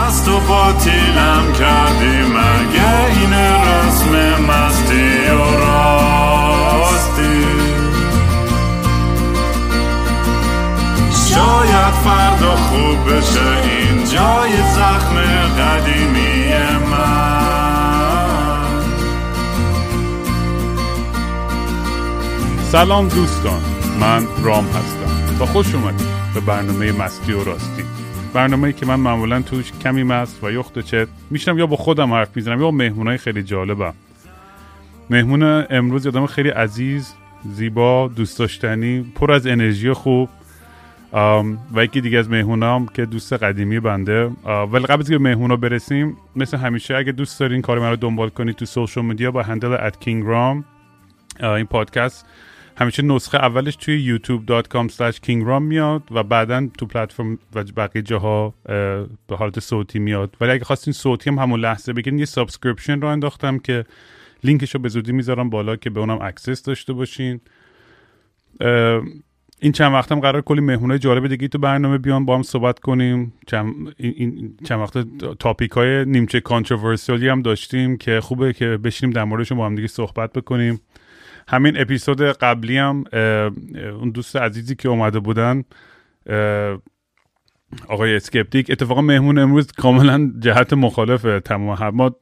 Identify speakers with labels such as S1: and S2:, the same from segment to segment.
S1: مست و باطیلم کردی مگه این رسم مستی و راستی؟ شاید فردا خوب بشه این جای زخم قدیمی من.
S2: سلام دوستان من رام هستم. با خوش اومدید به برنامه مستی و راستی. برنامه که من معمولا توش کمی مست و یخت و چت میشنم یا با خودم حرف می‌زنم یا با مهمونای خیلی جالبم. مهمون امروز یادم خیلی عزیز زیبا دوست داشتنی پر از انرژی خوب و یکی دیگه از مهمونام که دوست قدیمی بنده. ولی قبل از که مهمونا برسیم مثل همیشه اگه دوست دارین کار من رو دنبال کنید تو سوشال میدیا با هندل ات کینگ رام این پادکست همیشه نسخه اولش توی youtube.com slash kingram میاد و بعدا تو پلتفرم و بقیه جاها به حالت صوتی میاد. ولی اگه خواستین صوتی هم همون لحظه بگیرین یه subscription رو انداختم که لینکش رو به زودی می‌ذارم بالا که به اونم access داشته باشین. این چند وقتم قرار کلی مهمونه جالب دیگه تو برنامه بیان با هم صحبت کنیم. چند, این چند وقت topic های نیمچه controversial ی هم داشتیم که خوبه که بشینیم در موردشون با هم دیگه صحبت بکنیم. همین اپیزود قبلی هم اون دوست عزیزی که اومده بودن آقای اسکپتیک. اتفاقا مهمون امروز کاملا جهت مخالف تمام ما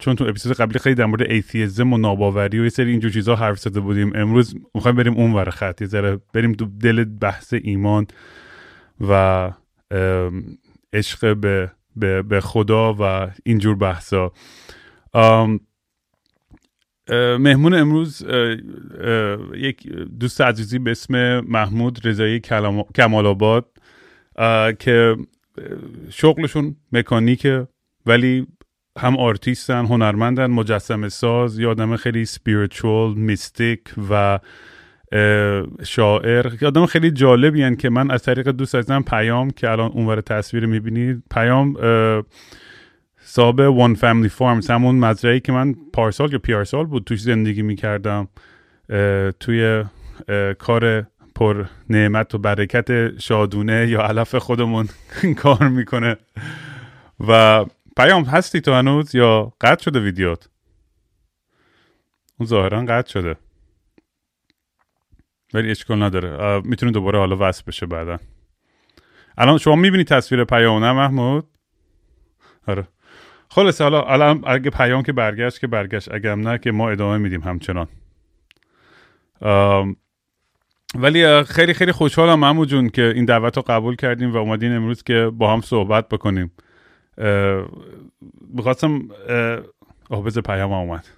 S2: چون تو اپیزود قبلی خیلی در مورد ایتیزم و ناباوری و یه سری اینجور چیزها حرف زده بودیم امروز می‌خوایم بریم اون ور خط. یه ذره بریم تو دل بحث ایمان و عشق به, به, به خدا و اینجور بحثا. مهمون امروز یک دوست عزیزی به اسم محمود رضایی کمال آباد که شغلشون مکانیکه ولی هم آرتیستن هنرمندن مجسم ساز یه آدم خیلی سپیریچوال میستیک و شاعر. آدم خیلی جالبی هن که من از طریق دوست عزیزم پیام که الان اونور تصویر می‌بینید پیام صاحب وان فامیلی فارمز همون مزرعی که من پارسال یا پیارسال بود توش زندگی می‌کردم. توی کار پر نعمت و برکت شادونه یا علف خودمون کار می‌کنه. و پیام هستی تو هنوز یا قطع شده ویدیوت؟ اون ظاهرا قطع شده. ولی اشکال نداره. می‌تونه دوباره حالا وصل بشه بعدا. الان شما می‌بینی تصویر پیام نه محمود؟ آره. خلاصه حالا الان اگه پیام که برگشت که برگشت اگه هم نه که ما ادامه میدیم همچنان. ولی خیلی خیلی خوشحالم همو جون که این دعوت رو قبول کردیم و اومدین امروز که با هم صحبت بکنیم. بخواستم آه بذار پیام اومد.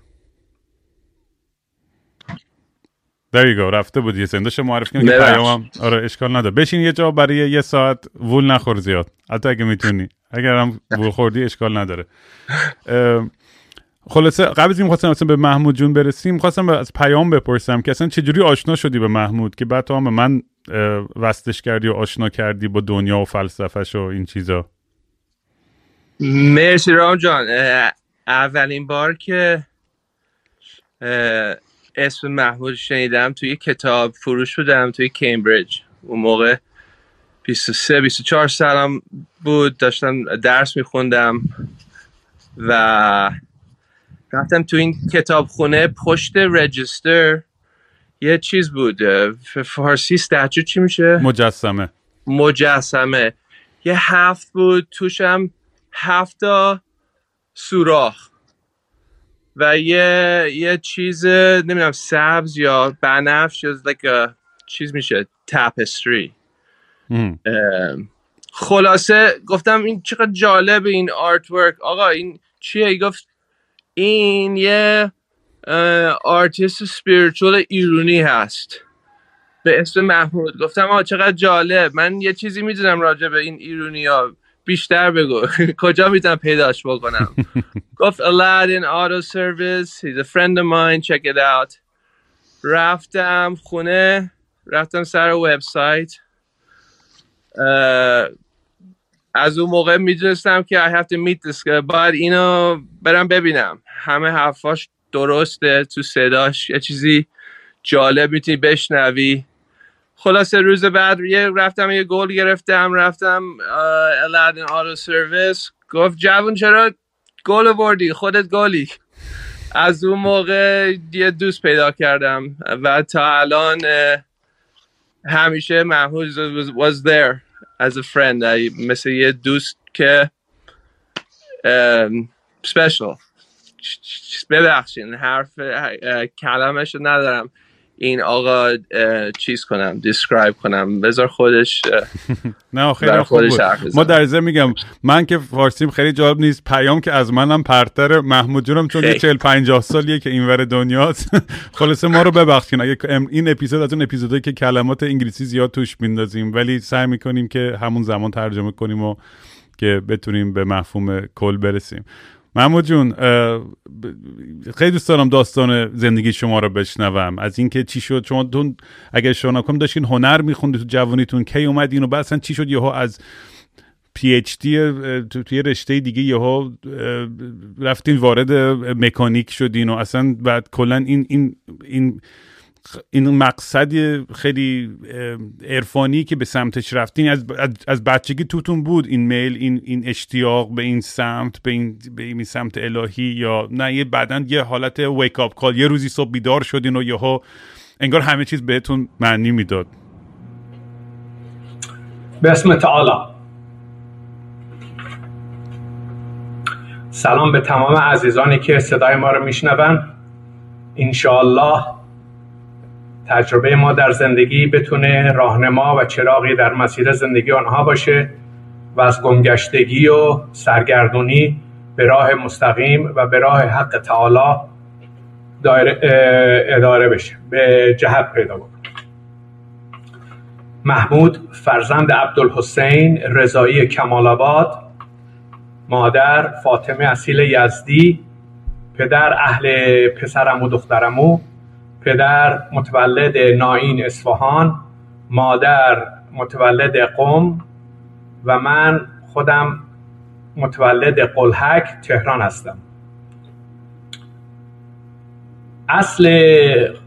S2: There you go. رفته بود یه سندش معرف کنی که پیامم آره اشکال نداره. بشین یه جا برای یه ساعت وول نخور زیاد. حتی اگه می‌تونی. اگر هم وول خوردی اشکال نداره. خلاصه قبل از این خواستم به محمود جون برسیم. خواستم از پیام بپرسم که اصلا چجوری آشنا شدی به محمود که بعد تو هم به من وستش کردی و آشنا کردی با دنیا و فلسفهش و این چیزا؟
S3: مرسی رام جان. اولین بار که اسم محمود شنیدم توی کتاب فروش بودم توی کمبریج. اون موقع 23 24 سالم بود داشتم درس میخوندم و رفتم تو این کتابخونه. پشت رجیستر یه چیز بود فارسی ستچو چی میشه؟
S2: مجسمه.
S3: مجسمه. یه هفت بود توشم هفتا سوراخ. و یه یه چیز نمی‌دونم سبز یا بنفش یا like چیز میشه tapestry خلاصه گفتم این چقدر جالب این artwork آقا این چیه؟ گفت این یه artist spiritual ایرونی هست. به اسم محمود. گفتم آقا چقدر جالب. من یه چیزی می‌دونم راجع به این ایرونی ها بیشتر بگو. کجا می‌تونم پیداش بکنم؟ گفت Aladdin Auto Service. He's a friend of mine. Check it out. رفتم خونه. رفتم سر وبسایت. از اون موقع می‌دونستم که I have to meet this guy. باید اینو برم ببینم. همه حرفاش درسته تو صداش. یه چیزی جالب می‌تونی بشنوی. خلاصه روز بعد یه رفتم یه گل گرفتم رفتم الادن آتو سرویس گفت جوون چرا گل بردی؟ خودت گلی. از اون موقع یه دوست پیدا کردم و تا الان همیشه was, was there as a friend. مثل یه دوست که special. ببخشین حرف کلمش رو ندارم. این آقا چیز کنم describe کنم. بذار خودش
S2: نه خیلی خوب بود. ما در ضمن میگم من که فارسیم خیلی جالب نیست. پیام که از منم پرت‌تر محمود جونم چون یه 40 50 سالیه که اینور دنیاست. خلاصه ما رو ببخشین. اگه این اپیزود از اون اپیزودایی که کلمات انگلیسی زیاد توش میندازیم ولی سعی می‌کنیم که همون زمان ترجمه کنیم و که بتونیم به مفهوم کل برسیم. محمود جون خیلی دوست دارم داستان زندگی شما رو بشنوم. از اینکه چی شد؟ شما تون اگر شما کنم داشتین هنر میخوندید تو جوانیتون کی اومدین و بعد چی شد؟ یهو از پی اچ دی توی رشته دیگه یهو رفتین وارد مکانیک شدین و اصلا بعد کلا این این این این مقصد خیلی عرفانی که به سمتش رفتین از, از بچگی توتون بود این میل این, این اشتیاق به این سمت به این, به این سمت الهی یا نه یه بعدا یه حالت ویک اپ کال یه روزی صبح بیدار شدین و یهو انگار همه چیز بهتون معنی می‌داد.
S4: به اسم تعالی. سلام به تمام عزیزانی که صدای ما رو میشنون. انشاءالله تجربه ما در زندگی بتونه راهنما و چراغی در مسیر زندگی آنها باشه و از گمگشتگی و سرگردونی به راه مستقیم و به راه حق تعالی اداره بشه به جهت پیدا کنه محمود فرزند عبدالحسین رضایی کمال آباد مادر فاطمه اصیل یزدی پدر اهل پسرم و دخترمو پدر متولد ناین اصفهان مادر متولد قم و من خودم متولد قلحک تهران هستم. اصل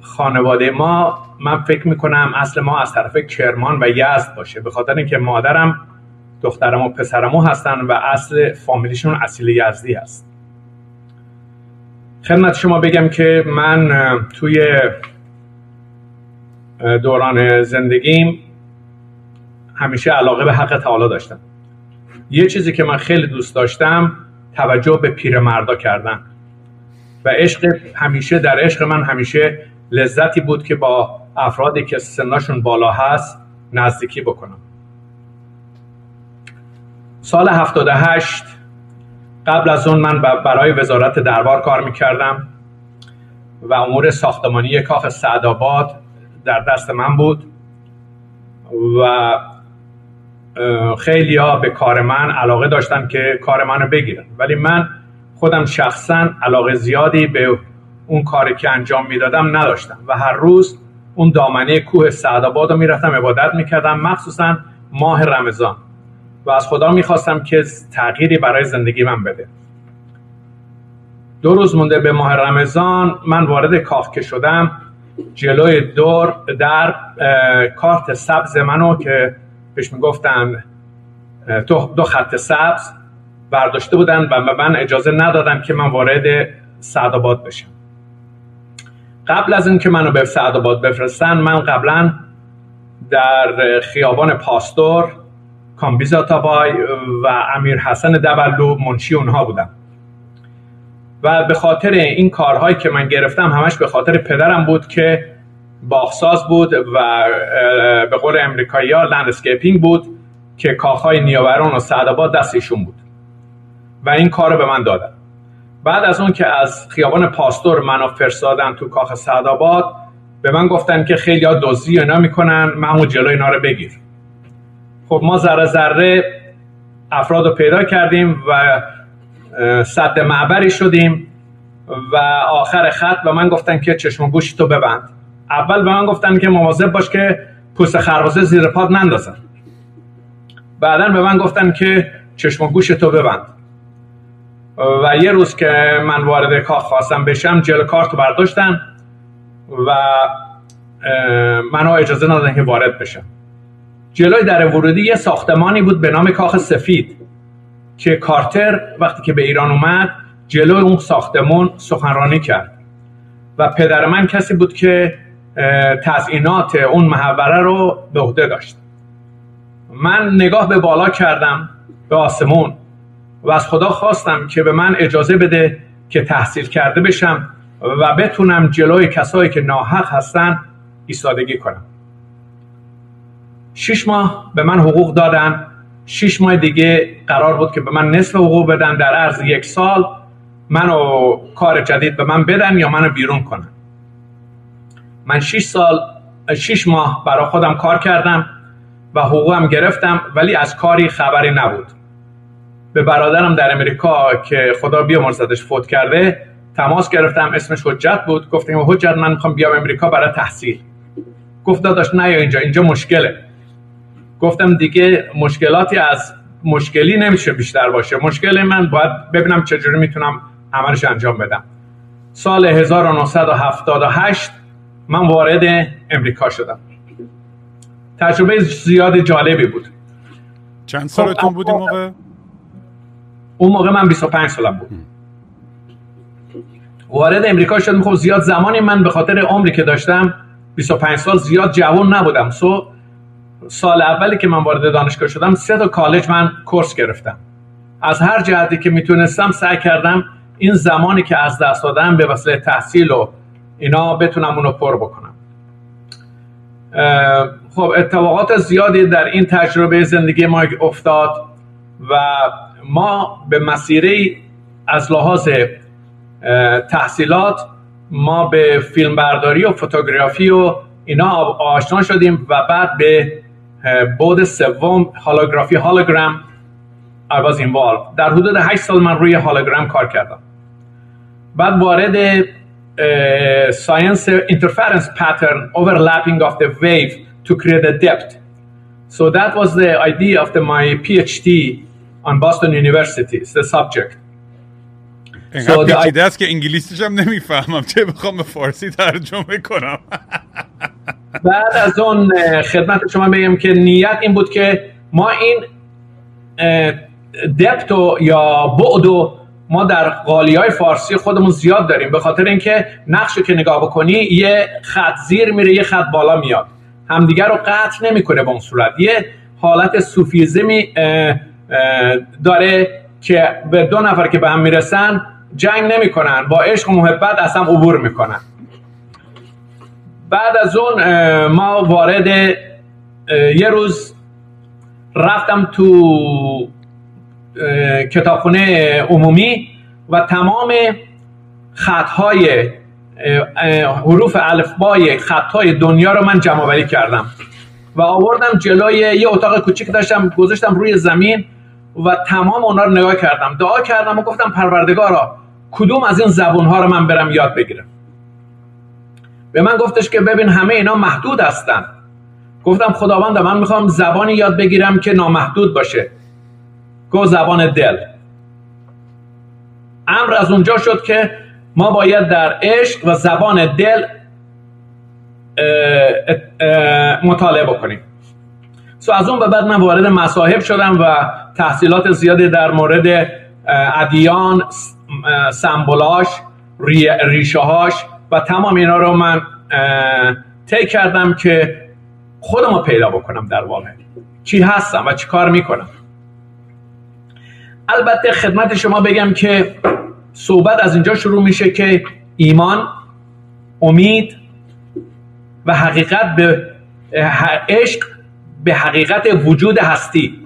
S4: خانواده ما من فکر می‌کنم اصل ما از طرف کرمان و یزد باشه به خاطر اینکه مادرم دخترم و پسرمو هستن و اصل فامیلیشون اصیل یزدی هست. خدمت شما بگم که من توی دوران زندگیم همیشه علاقه به حق تعالی داشتم. یه چیزی که من خیلی دوست داشتم توجه به پیرمردا کردن. و عشق همیشه در عشق من همیشه لذتی بود که با افرادی که سنشون بالا هست نزدیکی بکنم. سال 78 قبل از اون من برای وزارت دربار کار می‌کردم و امور ساختمانی کاخ سعدآباد در دست من بود و خیلی ها به کار من علاقه داشتن که کار منو بگیرن. ولی من خودم شخصا علاقه زیادی به اون کاری که انجام می‌دادم نداشتم و هر روز اون دامنه کوه سعدآباد رو می‌رفتم عبادت می‌کردم مخصوصا ماه رمضان. و از خدا می‌خواستم که تغییری برای زندگی من بده. دو روز مونده به ماه رمضان من وارد کاخ که شدم. جلوی دور در کارت سبز منو که پیش می‌گفتن دو خط سبز برداشته بودن و من اجازه ندادن که من وارد سعدآباد بشم. قبل از اینکه منو به سعدآباد بفرستن من قبلا در خیابان پاستور کامبیز آتابای و امیر حسن دبلو منشی اونها بودم و به خاطر این کارهایی که من گرفتم همش به خاطر پدرم بود که باغ‌ساز بود و به قول امریکایی ها landscaping بود که کاخهای نیاوران و سعدآباد دست ایشون بود. و این کار رو به من دادن. بعد از اون که از خیابان پاستور منو فرستادن تو کاخ سعدآباد به من گفتن که خیلی ها دزدی اینا می‌کنن محمود جلو اینا رو بگیر. خب ما ذره ذره افراد رو پیدا کردیم و صد معبری شدیم و آخر خط به من گفتن که چشم و گوشی تو ببند. اول به من گفتن که مواظب باش که پوست خربازه زیر پاد نندازن بعدا به من گفتن که چشم گوش تو ببند. و یه روز که من وارد کاخ خواستم بشم جل کارت برداشتن و منو اجازه ندادن که وارد بشم. جلوی در ورودی یه ساختمانی بود به نام کاخ سفید که کارتر وقتی که به ایران اومد جلو اون ساختمون سخنرانی کرد. و پدر من کسی بود که تزئینات اون محوره رو به عهده داشت. من نگاه به بالا کردم به آسمون و از خدا خواستم که به من اجازه بده که تحصیل کرده بشم و بتونم جلوی کسایی که ناحق هستن ایستادگی کنم. شش ماه به من حقوق دادن. شش ماه دیگه قرار بود که به من نصف حقوق بدن. در عرض یک سال منو کار جدید به من بدن یا منو بیرون کنن. من 6 سال 6 ماه برای خودم کار کردم و حقوقم گرفتم ولی از کاری خبری نبود. به برادرم در امریکا که خدا بیامرزدش فوت کرده تماس گرفتم. اسمش حجت بود. گفتم حجت من می‌خوام بیام امریکا برای تحصیل. گفت داداش نه اینجا اینجا مشکله. گفتم دیگه مشکلاتی از مشکلی نمیشه بیشتر باشه. مشکل من باید ببینم چجوری می‌تونم عملش انجام بدم. سال 1978 من وارد امریکا شدم. تجربه زیاد جالبی بود.
S2: چند سالتون خب، بود این موقع؟
S4: اون موقع من 25 سالم بود. وارد امریکا شدم. خب زیاد زمانی من به خاطر عمری که داشتم 25 سال زیاد جوان نبودم. سو سال اولی که من وارد دانشگاه شدم سه تا کالج من کورس گرفتم. از هر جهتی که می‌تونستم سعی کردم این زمانی که از دست دادم به وسیله تحصیل و اینا بتونم اونو پر بکنم. خب اتفاقات زیادی در این تجربه زندگی ما افتاد و ما به مسیره از لحاظ تحصیلات ما به فیلمبرداری و فوتوگرافی و اینا آشنا شدیم و بعد به بود سوم هالوگرافی هالوگرام I was involved. در حدود 8 سال من روی هالوگرام کار کردم. بعد وارد science interference pattern overlapping of the view to create a depth so that was the idea of the my PhD on Boston University as the subject
S2: اینقدر پیچیده است که انگلیسیش هم نمی‌فهمم. چه بخوام به فارسی ترجمه کنم؟
S4: بعد از اون خدمت شما بگم که نیت این بود که ما این دپت یا بعد و ما در قالی های فارسی خودمون زیاد داریم. به خاطر اینکه نقش که نگاه بکنی یه خط زیر میره یه خط بالا میاد. همدیگر رو قطع نمی‌کنه به اون صورت. یه حالت سوفیزمی داره که به دو نفر که به هم می‌رسن جنگ نمی‌کنن. با عشق و محبت اصلا عبور می‌کنن. بعد از اون ما وارد یه روز رفتم تو کتابخونه عمومی و تمام خطهای حروف الفبای خطهای دنیا رو من جمع بری کردم و آوردم جلوی یه اتاق کوچیک داشتم گذاشتم روی زمین و تمام اونا رو نگاه کردم. دعا کردم و گفتم پروردگارا کدوم از این زبون ها رو من برم یاد بگیرم؟ به من گفتش که ببین همه اینا محدود هستن. گفتم خداوند من می‌خوام زبانی یاد بگیرم که نامحدود باشه. گو زبان دل. امر از اونجا شد که ما باید در عشق و زبان دل مطالعه بکنیم. سو از اون به بعد من وارد مصاحب شدم و تحصیلات زیادی در مورد ادیان سمبولاش ریشه هاش و تمام اینا رو من طی کردم که خودم رو پیدا بکنم در واقع. چی هستم و چی کار می‌کنم. البته خدمت شما بگم که صحبت از اینجا شروع میشه که ایمان امید و حقیقت به عشق به حقیقت وجود هستی.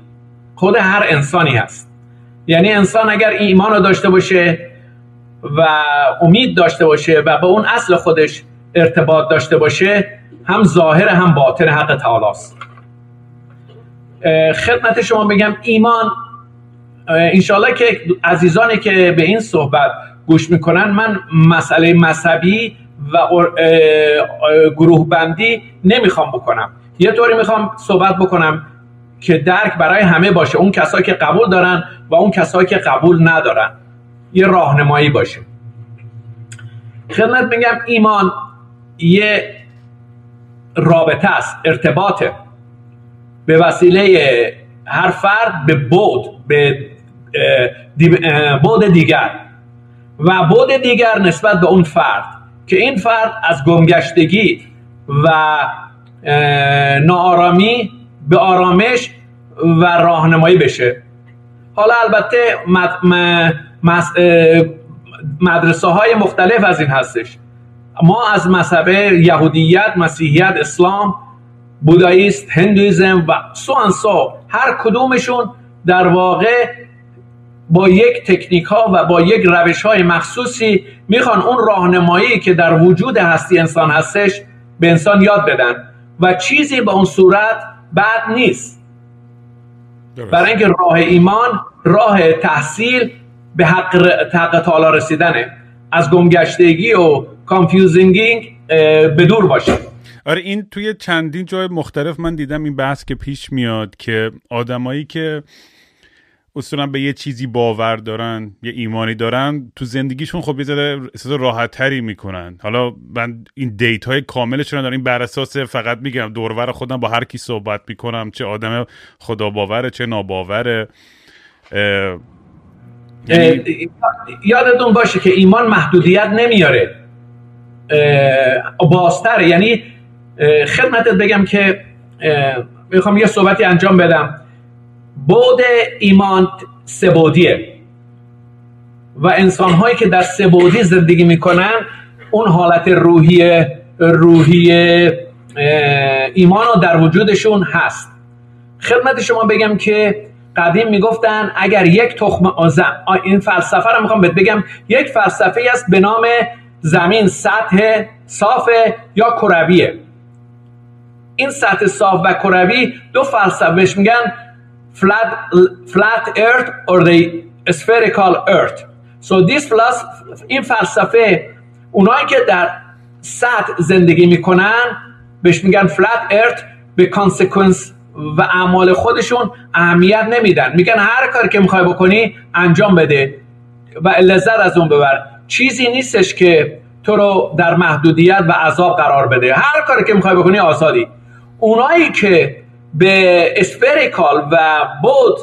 S4: خود هر انسانی هست. یعنی انسان اگر ایمان رو داشته باشه و امید داشته باشه و به اون اصل خودش ارتباط داشته باشه هم ظاهر هم باطن حق تعالی است. خدمت شما بگم ایمان انشالله که عزیزانی که به این صحبت گوش می‌کنن من مسئله مذهبی و گروه بندی نمی‌خوام بکنم. یه طوری می‌خوام صحبت بکنم که درک برای همه باشه. اون کسایی که قبول دارن و اون کسایی که قبول ندارن. یه راهنمایی باشه. خدمت میگم ایمان یه رابطه است ارتباطه. به وسیله هر فرد به بود به بود دیگر. و بود دیگر نسبت به اون فرد. که این فرد از گمگشتگی و ناآرامی به آرامش و راهنمایی بشه. حالا البته مدرسه های مختلف از این هستش. ما از مذهب یهودیت مسیحیت اسلام بوداییست هندویزم و سو سو هر کدومشون در واقع با یک تکنیک ها و با یک روش های مخصوصی می‌خوان اون راهنمایی که در وجود هستی انسان هستش به انسان یاد بدن و چیزی به اون صورت بد نیست. برای اینکه راه ایمان راه تحصیل به حق, حق تعالی رسیدنه. از گمگشتگی و confusing به دور باشه.
S2: آره این توی چندین جای مختلف من دیدم این بحث که پیش میاد که آدمایی که اصولا به یه چیزی باور دارن یه ایمانی دارن تو زندگیشون خب یه ذره احساس راحت تری می‌کنن. حالا من این دیت های کاملش رو دارم بر اساس فقط میگم دورور خودم با هر کی صحبت می‌کنم چه آدم خدا باوره چه ناباوره.
S4: یعنی یادتون باشه که ایمان محدودیت نمیاره. بازتر یعنی خدمتت بگم که می‌خوام یه صحبتی انجام بدم. بود ایمان سبودیه و انسان هایی که در سبودی زندگی می‌کنن اون حالت روحی روحی ایمان در وجودشون هست. خدمت شما بگم که قدیم می‌گفتن اگر یک تخم آزم این فلسفه رو می‌خوام بگم. یک فلسفه است به نام زمین سطح صاف یا کرویه این سطح صاف و کروی دو فلسفه بهش میگن flat, flat earth or the spherical earth. So this این فلسفه اونایی که در سطح زندگی می‌کنن بهش میگن flat earth به کانسکونس و اعمال خودشون اهمیت نمیدن. میگن هر کاری که می‌خوای بکنی انجام بده. و لذت از اون ببر. چیزی نیستش که تو رو در محدودیت و عذاب قرار بده. هر کاری که می‌خوای بکنی آزادی. اونایی که به spiritual و بعد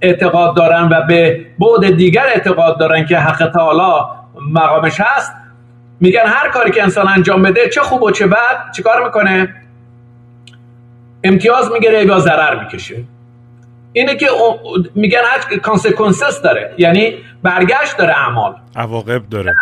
S4: اعتقاد دارن و به بعد دیگر اعتقاد دارن که حق تعالی مقامش هست میگن هر کاری که انسان انجام بده چه خوب و چه بد چیکار می‌کنه؟ امتیاز می‌گیره یا ضرر می‌کشه. اینه که میگن هر consequences داره. یعنی برگشت داره اعمال.
S2: عواقب داره.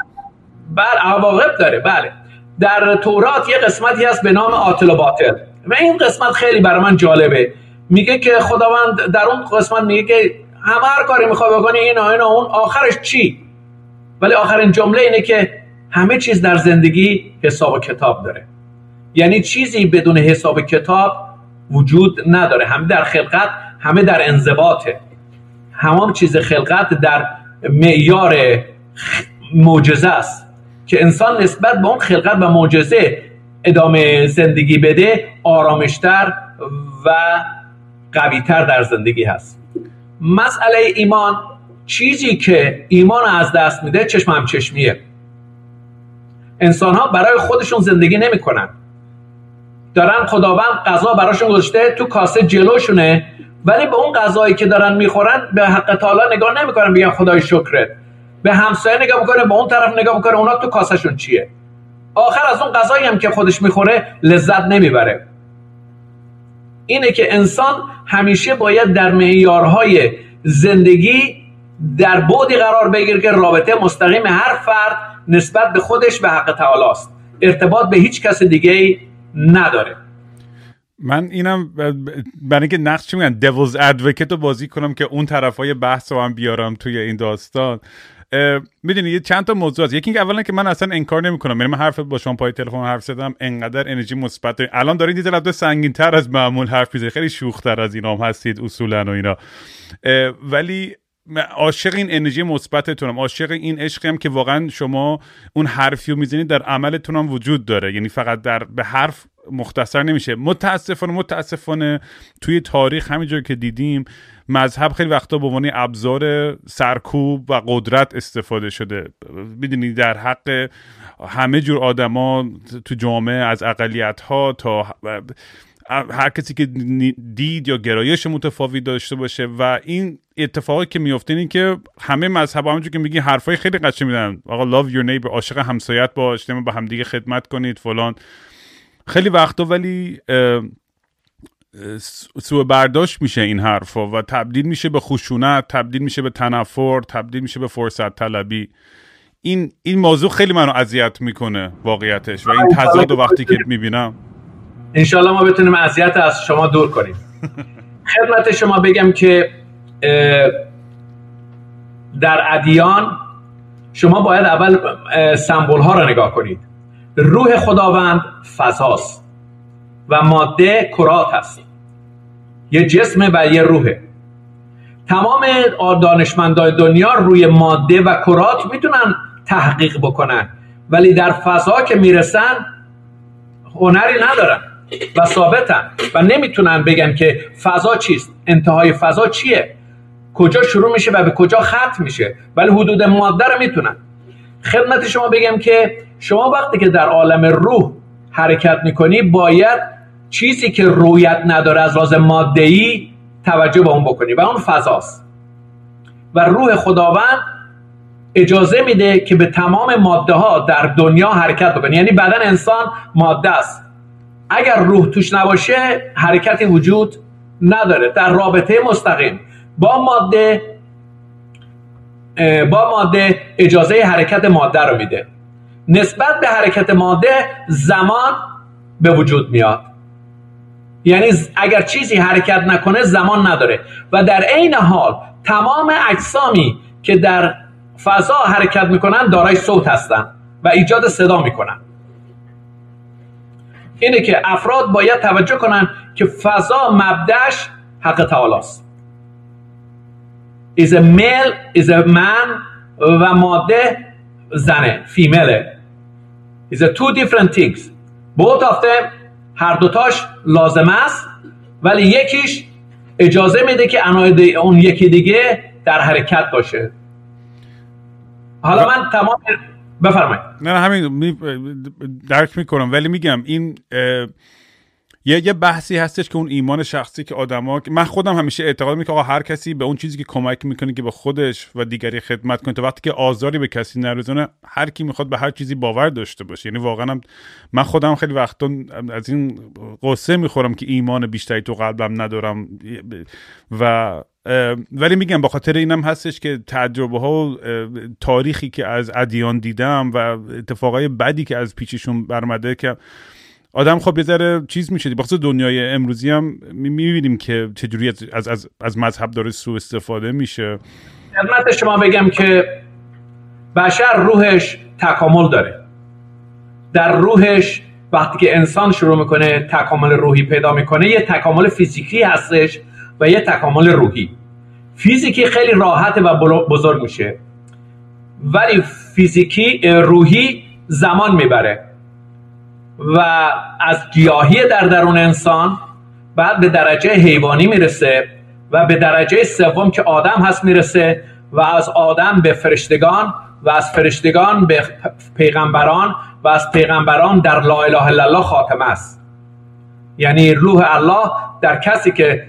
S4: بله عواقب داره. بله. در تورات یه قسمتی هست به نام آتل و باطل. و این قسمت خیلی برای من جالبه. میگه که خداوند در اون قسمت میگه که همه هر کاری می‌خوای بکنی این و اون آخرش چی؟ ولی آخرین جمله اینه که همه چیز در زندگی حساب و کتاب داره. یعنی چیزی بدون حساب کتاب وجود نداره. همه در خلقت همه در انضباطه. همه چیز خلقت در معیار معجزه است که انسان نسبت به اون خلقت و معجزه ادامه زندگی بده آرامشتر و قویتر در زندگی هست. مسئله ایمان چیزی که ایمان از دست میده چشم هم چشمیه. انسان ها برای خودشون زندگی نمی‌کنن. دارن خداوند غذا براشون گذاشته تو کاسه جلوشونه ولی به اون غذایی که دارن می‌خورن به حق تعالی نگاه نمی‌کنن بگن خدای شکرت. به همسایه نگاه می‌کنه به اون طرف نگاه می‌کنه اونا تو کاسهشون چیه؟ آخر از اون غذایی هم که خودش می‌خوره لذت نمی‌بره. اینه که انسان همیشه باید در معیارهای زندگی در بودی قرار بگیره که رابطه مستقیم هر فرد نسبت به خودش به حق تعالی است. ارتباط به هیچ کس دیگه نداره.
S2: من اینم برای اینکه نقش چی میگن؟ دیولز ادوکیت رو بازی کنم که اون طرف های بحث رو هم بیارم توی این داستان. می‌دونی یه چند تا موضوع هست. یکی اینکه اولا که من اصلا انکار نمی‌کنم. یعنی من حرف با شما پای تلفن حرف زدم انقدر انرژی مثبت الان دارید یه ذره سنگین تر از معمول حرف می‌زنید خیلی شوخ تر از اینا هم هستید اصولا و اینا. ولی عاشق این انرژی مثبتتونم. عاشق این عشقی هم که واقعا شما اون حرفی رو می‌زنید در عملتون هم وجود داره. یعنی فقط در به حرف مختصر نمیشه. متاسفانه متاسفانه توی تاریخ همینجور که دیدیم مذهب خیلی وقتا به عنوان ابزار سرکوب و قدرت استفاده شده. می‌دونی در حق همه جور آدما تو جامعه از اقلیت ها تا هر کسی که دید یا گرایش متفاوی داشته باشه و این اتفاقی که میفته این که همه مذهب همونجور که میگی حرفای خیلی قشنگ میدن آقا love your neighbor عاشق همسایت باش به همدیگه خدمت کنید فلان. خیلی وقتا ولی سوء برداشت میشه این حرفا و تبدیل میشه به خشونت تبدیل میشه به تنفر تبدیل میشه به فرصت طلبی. این این موضوع خیلی منو اذیت می‌کنه واقعیتش و این تضاد وقتی که می‌بینم.
S4: انشالله ما بتونیم اذیت از شما دور کنیم. خدمت شما بگم که در ادیان شما باید اول سمبول ها رو نگاه کنید. روح خداوند فضاست و ماده کرات هست یه جسم و یه روحه. تمام دانشمندان دنیا روی ماده و کرات می‌تونن تحقیق بکنن. ولی در فضا که می‌رسن هنری ندارن و ثابتن و نمی‌تونن بگن که فضا چیست. انتهای فضا چیه؟ کجا شروع میشه و به کجا ختم میشه. ولی حدود ماده رو می‌تونن. خدمت شما بگم که شما وقتی که در عالم روح حرکت می‌کنی باید چیزی که رویت نداره از لحاظ ماده توجه به اون بکنی و اون فضاست. و روح خداوند اجازه میده که به تمام ماده ها در دنیا حرکت بکنی یعنی بدن انسان ماده است. اگر روح توش نباشه حرکتی وجود نداره. در رابطه مستقیم. با ماده با ماده اجازه حرکت ماده رو میده. نسبت به حرکت ماده زمان به وجود میاد. یعنی اگر چیزی حرکت نکنه زمان نداره. و در عین حال تمام اجسامی که در فضا حرکت می‌کنن دارای صوت هستن و ایجاد صدا می‌کنن. اینه که افراد باید توجه کنن که فضا مبدش حق تعالی است is a male is a man و ماده زنه فیمله is a two different things. Both of them هر دوتاش لازم است ولی یکیش اجازه میده که انواع اون یکی دیگه در حرکت باشه. حالا من تمام بفرمایید.
S2: نه همین درک می‌کنم ولی میگم این یه یه بحثی هستش که اون ایمان شخصی که آدما من خودم همیشه اعتقاد می‌کنم هر کسی به اون چیزی که کمک می‌کنه که به خودش و دیگری خدمت کنه تا وقتی که آزاری به کسی نرسونه هر کی می‌خواد به هر چیزی باور داشته باشه. یعنی واقعا من خودم خیلی وقتا از این قصه می‌خورم که ایمان بیشتری تو قلبم ندارم. و ولی میگم به خاطر اینم هستش که تجربه ها و تاریخی که از ادیان دیدم و اتفاقای بدی که از پیچشون برمده که آدم خب یه چیز میشه. بخاطر دنیای امروزی هم می‌بینیم که چجوری از, از, از مذهب داره سوء استفاده میشه.
S4: خدمت شما بگم که بشر روحش تکامل داره. در روحش وقتی که انسان شروع می‌کنه تکامل روحی پیدا می‌کنه یه تکامل فیزیکی هستش و یه تکامل روحی. فیزیکی خیلی راحت و بزرگ میشه. ولی فیزیکی روحی زمان می‌بره. و از گیاهی در درون انسان بعد به درجه حیوانی می‌رسه و به درجه سوم که آدم هست می‌رسه و از آدم به فرشتگان و از فرشتگان به پیغمبران و از پیغمبران در لا اله الا الله خاتمه است. یعنی روح الله در کسی که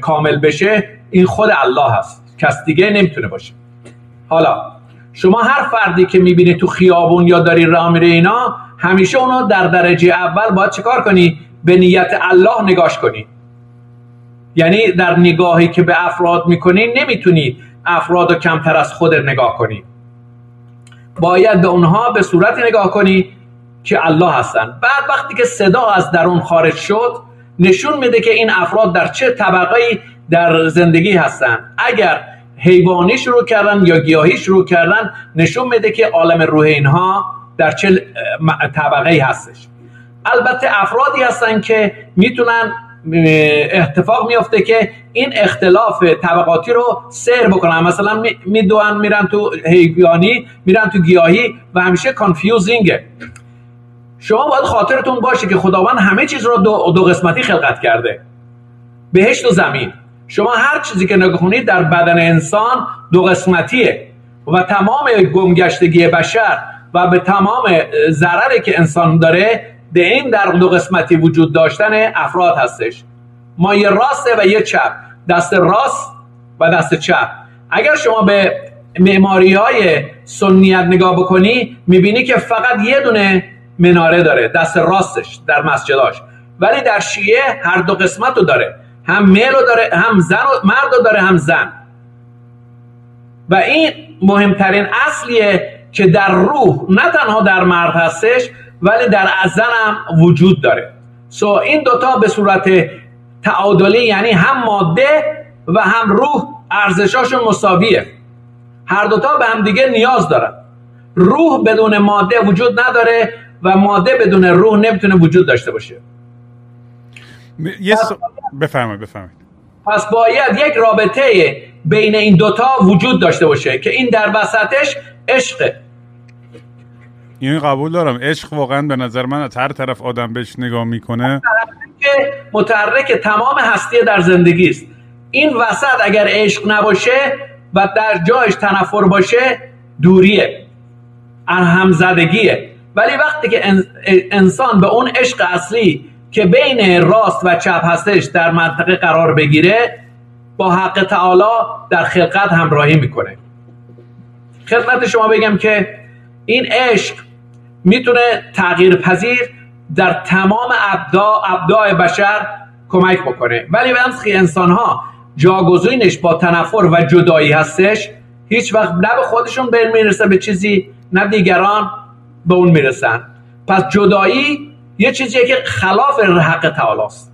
S4: کامل بشه این خود الله هست. کس دیگه نمی‌تونه باشه. حالا شما هر فردی که می‌بینی تو خیابون یا داری راه میره اینا همیشه اونو در درجه اول باید چیکار کنی؟ به نیت الله نگاش کنی. یعنی در نگاهی که به افراد می‌کنی نمی‌تونی افراد رو کمتر از خود نگاه کنی. باید به اونها به صورتی نگاه کنی که الله هستن. بعد وقتی که صدا از درون خارج شد نشون میده که این افراد در چه طبقه در زندگی هستن. اگر حیوانی شروع کردن یا گیاهی شروع کردن نشون میده که عالم روح اینها در چه طبقه هستش. البته افرادی هستن که می‌تونن اتفاق میفته که این اختلاف طبقاتی رو سر بکنن. مثلا میدوان میرن تو حیوانی میرن تو گیاهی و همیشه کانفیوزینگه شما باید خاطرتون باشه که خداوند همه چیز رو دو, دو قسمتی خلقت کرده. بهشت و زمین. شما هر چیزی که نگاه کنید در بدن انسان دو قسمتیه و تمام گمگشتگی بشر و به تمام ضرری که انسان داره به این در دو قسمتی وجود داشتن افراد هستش. ما یه راسته و یه چپ. دست راست و دست چپ. اگر شما به معماری های سنیت نگاه بکنی می‌بینی که فقط یه دونه مناره داره. دست راستش در مسجداش. ولی در شیعه هر دو قسمت رو داره. هم میل رو داره هم زن مرد رو داره هم زن. و این مهمترین اصلیه که در روح نه تنها در مرد هستش ولی در زن هم وجود داره. سو این دوتا به صورت تعادلی یعنی هم ماده و هم روح ارزشاشون مساویه. هر دوتا به هم دیگه نیاز دارن. روح بدون ماده وجود نداره و ماده بدون روح نمی‌تونه وجود داشته باشه.
S2: یه بفرمایید بفرمایید.
S4: پس باید یک رابطه بین این دوتا وجود داشته باشه که این در وسطش عشقه.
S2: این قبول دارم. عشق واقعا به نظر من از هر طرف آدم بهش نگاه می‌کنه.
S4: که متحرک تمام هستی در زندگی است. این وسط اگر عشق نباشه و در جایش تنفر باشه دوریه. همزدگیه ولی وقتی که انسان به اون عشق اصلی که بین راست و چپ هستش در منطقه قرار بگیره با حق تعالی در خلقت همراهی می‌کنه. خدمت شما بگم که این عشق می‌تونه تغییر پذیر در تمام ابدا ابداع بشر کمک بکنه. ولی وقتی انسان ها جاگزینش با تنفر و جدایی هستش هیچ وقت نه به خودشون بین می‌رسه به چیزی نه دیگران به اون می‌رسن. پس جدایی یه چیزیه که خلاف حق تعالی است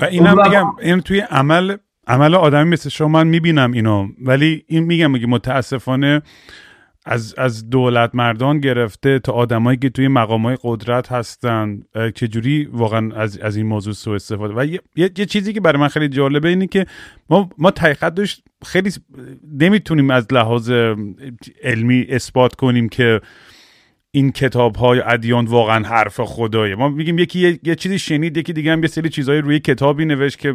S2: و اینم میگم این توی عمل عمل آدمی مثل شما من می‌بینم اینو ولی این میگم میگه متاسفانه از از دولت مردان گرفته تا آدمایی که توی مقام های قدرت هستن چجوری واقعا از, از این موضوع سوء استفاده؟ و یه،, یه،, چیزی که برای من خیلی جالبه اینه که ما ما داشت خیلی نمی‌تونیم از لحاظ علمی اثبات کنیم که این کتاب های ادیان واقعا حرف خدایه ما میگیم یکی یه, چیزی شنید یکی دیگه هم یه سری چیزهای روی کتابی نوشت که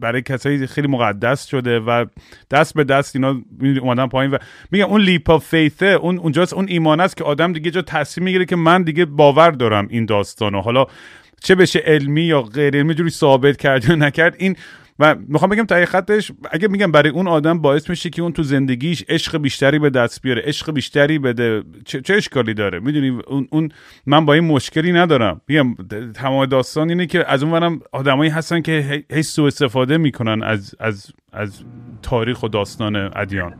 S2: برای کسایی خیلی مقدس شده و دست به دست اینا اومدن پایین و میگم اون لیپا فیثه اون اونجاست اون ایمان است که آدم دیگه جا تصمیم می‌گیره که من دیگه باور دارم این داستانو. حالا چه بشه علمی یا غیر علمی جوری ثابت کرد یا نکرد این و می‌خوام بگم تایی خطش اگه میگم برای اون آدم باعث میشه که اون تو زندگیش عشق بیشتری به دست بیاره عشق بیشتری بده چه, چه اشکالی داره؟ می‌دونی؟ اون, اون من با این مشکلی ندارم. میگم تمام داستان اینه که از اونورم آدمایی هستن که هی سوء استفاده می‌کنن از از از تاریخ و داستان ادیان.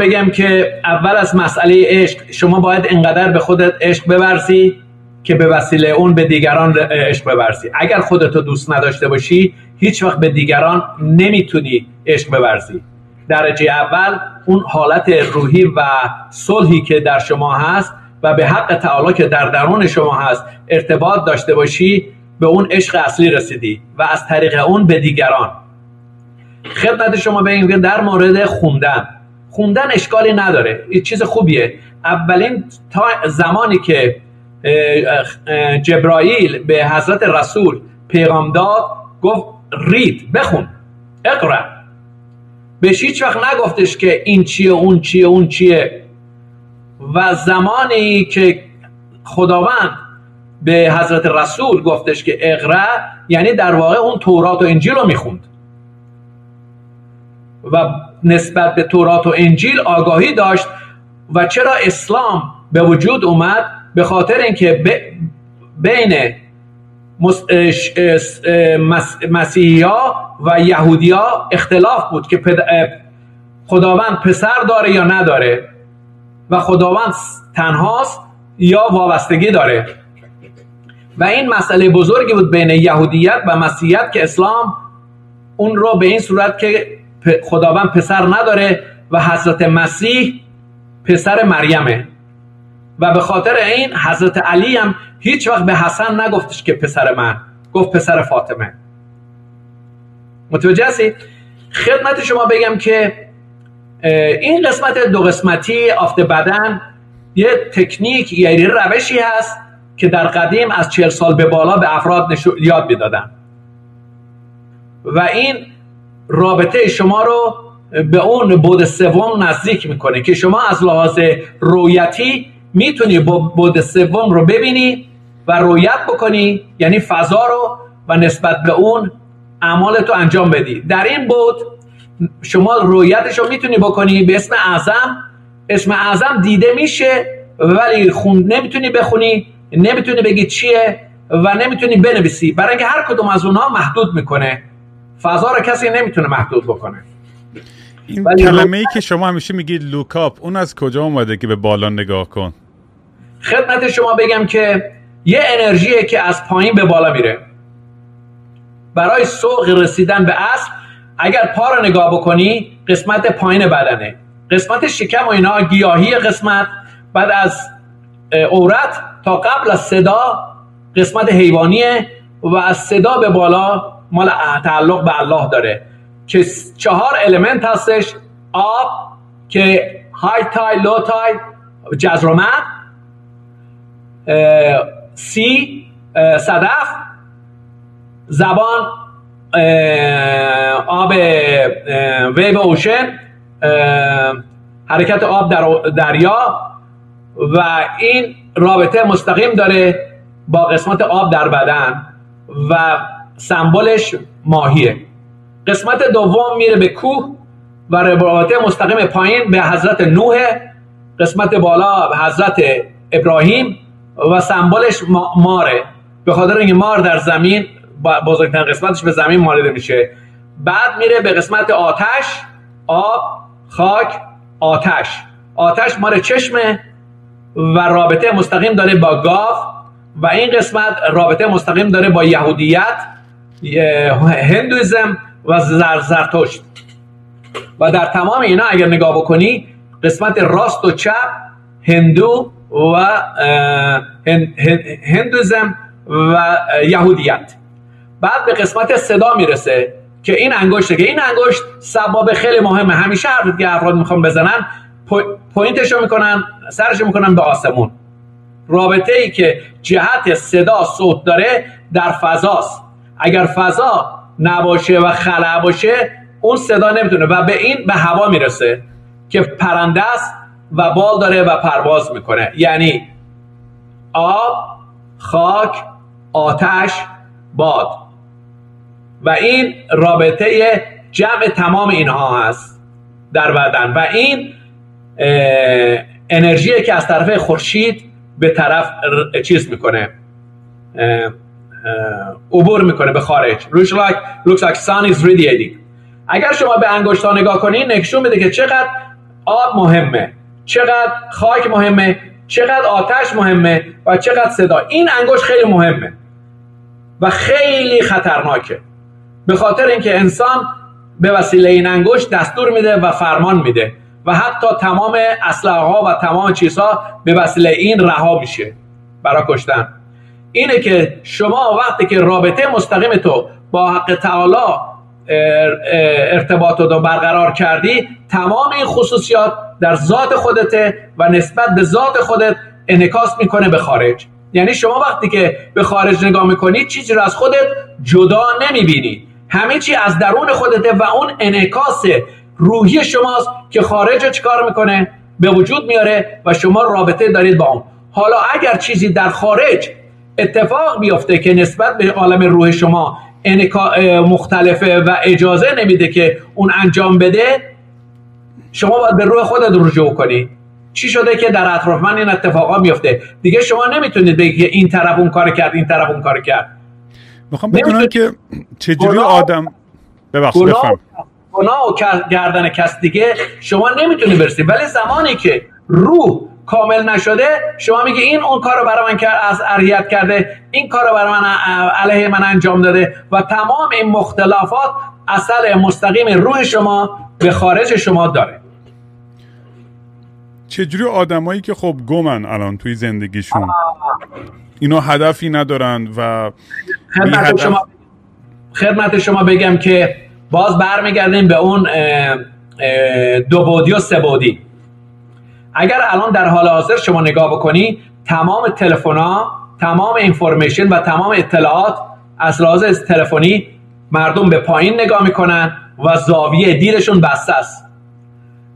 S4: بگم که اول از مسئله عشق شما باید انقدر به خودت عشق بورزی که به وسیله اون به دیگران عشق بورزی اگر خودتو دوست نداشته باشی هیچ وقت به دیگران نمی‌تونی عشق بورزی. درجه اول اون حالت روحی و صلحی که در شما هست و به حق تعالی که در درون شما هست ارتباط داشته باشی به اون عشق اصلی رسیدی و از طریق اون به دیگران. خدمت شما بگیم در مورد خوندن. خوندن اشکالی نداره. این چیز خوبیه. اولین تا زمانی که جبرائیل به حضرت رسول پیغام داد گفت رید بخون اقرا بهش هیچ وقت نگفتش که این چیه اون چیه اون چیه. و زمانی که خداوند به حضرت رسول گفتش که اقرا یعنی در واقع اون تورات و انجیل رو می‌خوند. و نسبت به تورات و انجیل آگاهی داشت و چرا اسلام به وجود اومد؟ به خاطر اینکه بین مسیحی ها و یهودی ها اختلاف بود که خداوند پسر داره یا نداره و خداوند تنهاست یا وابستگی داره. و این مسئله بزرگی بود بین یهودیت و مسیحیت که اسلام اون رو به این صورت که خداوند پسر نداره و حضرت مسیح پسر مریمه. و به خاطر این حضرت علی هم هیچ وقت به حسن نگفتش که پسر من. گفت پسر فاطمه. متوجه هستی؟ خدمت شما بگم که این قسمت دو قسمتی آفت بدن یه تکنیک یعنی روشی هست که در قدیم از چهل سال به بالا به افراد یاد می‌دادن. و این رابطه شما رو به اون بود سوم نزدیک می‌کنه که شما از لحاظ رویتی می‌تونی بود سوم رو ببینی و رویت بکنی یعنی فضا رو و نسبت به اون اعمال تو انجام بدی. در این بود شما رویتش رو می‌تونی بکنی به اسم اعظم. اسم اعظم دیده میشه ولی خون نمی‌تونی بخونی نمی‌تونی بگی چیه و نمی‌تونی بنویسی. برای اینکه هر کدوم از اونها محدود می‌کنه. فضا رو کسی نمی‌تونه محدود بکنه.
S2: این
S4: ولی
S2: کلمه ای که شما همیشه میگید لوکاپ اون از کجا اومده که به بالا نگاه کن؟
S4: خدمت شما بگم که یه انرژیه که از پایین به بالا میره. برای سوق رسیدن به اصل اگر پا رو نگاه بکنی قسمت پایین بدنه. قسمت شکم و اینا گیاهی قسمت. بعد از عورت تا قبل از صدا قسمت حیوانیه و از صدا به بالا مال تعلق به الله داره. که چهار المنت هستش. آب که های تای لو تای جزرومت سی صدف. زبان آب ویو اوشن حرکت آب در دریا. و این رابطه مستقیم داره با قسمت آب در بدن و سمبلش ماهیه. قسمت دوم میره به کوه و رابطه مستقیم پایین به حضرت نوح. قسمت بالا به حضرت ابراهیم و سمبلش ما- ماره. به خاطر اینکه مار در زمین بزرگترین قسمتش به زمین مالیده میشه. بعد میره به قسمت آتش. آب خاک آتش. آتش مال چشمه و رابطه مستقیم داره با گاو و این قسمت رابطه مستقیم داره با یهودیت یه- هندویزم و زر زرتشت و در تمام اینا اگر نگاه بکنی قسمت راست و چپ هندو و اه، هن- هن- هندویزم و یهودیت. بعد به قسمت صدا می‌رسه که این انگشته که این انگشت سباب خیلی مهمه. همیشه حرفی که افراد می‌خوان بزنن پو- پوینتشو می‌کنن سرشو می‌کنن به آسمون. رابطه ای که جهت صدا صوت داره در فضاست. اگر فضا نباشه و خلع باشه اون صدا نمی‌تونه و به این به هوا می‌رسه که پرنده است و بال داره و پرواز می‌کنه. یعنی آب خاک آتش باد. و این رابطه جمع تمام اینها هست در بدن. و این انرژی که از طرف خورشید به طرف چیز می‌کنه عبور می‌کنه به خارج. Looks like looks like sun is اگر شما به انگشت ها نگاه کنید نشون میده که چقدر آب مهمه چقدر خاک مهمه چقدر آتش مهمه و چقدر صدا. این انگشت خیلی مهمه و خیلی خطرناکه. به خاطر اینکه انسان به وسیله این انگشت دستور میده و فرمان میده و حتی تمام اسلحه ها و تمام چیزها به وسیله این رها میشه. برای کشتن. اینه که شما وقتی که رابطه مستقیم تو با حق تعالی ارتباط رو برقرار کردی تمام این خصوصیات در ذات خودته و نسبت به ذات خودت انعکاس می‌کنه به خارج. یعنی شما وقتی که به خارج نگاه می‌کنی چیزی رو از خودت جدا نمی‌بینی. همه چی از درون خودته و اون انعکاس روحی شماست که خارج رو چیکار می‌کنه؟ به وجود میاره و شما رابطه دارید با اون. حالا اگر چیزی در خارج اتفاق بیفته که نسبت به عالم روح شما مختلفه و اجازه نمیده که اون انجام بده شما باید به روح خودت رجوع کنی. چی شده که در اطراف من این اتفاقا میفته دیگه شما نمی‌تونید بگید که این طرف اون کار کرد این طرف اون کار کرد.
S2: می‌خوام بدونم که چجوری
S4: گناه-
S2: آدم ببخشید
S4: گناه
S2: بفهم.
S4: گناه و گردن کس دیگه شما نمی‌تونی برسی. ولی زمانی که روح کامل نشده شما میگی این اون کار رو برای من کرد از اریت کرده این کار رو برای من علیه من انجام داده و تمام این مختلفات اثر مستقیم روح شما به خارج شما داره.
S2: چجوری آدمایی که خب گمن الان توی زندگیشون؟ اینا هدفی ندارن و
S4: خدمت
S2: هدف-
S4: شما خدمت شما بگم که باز برمیگردیم به اون دو بعدی و سه بعدی اگر الان در حال حاضر شما نگاه بکنی تمام تلفن تمام اینفورمیشن و تمام اطلاعات از لحاظ تلفنی مردم به پایین نگاه می‌کنن و زاویه دیرشون بسته است.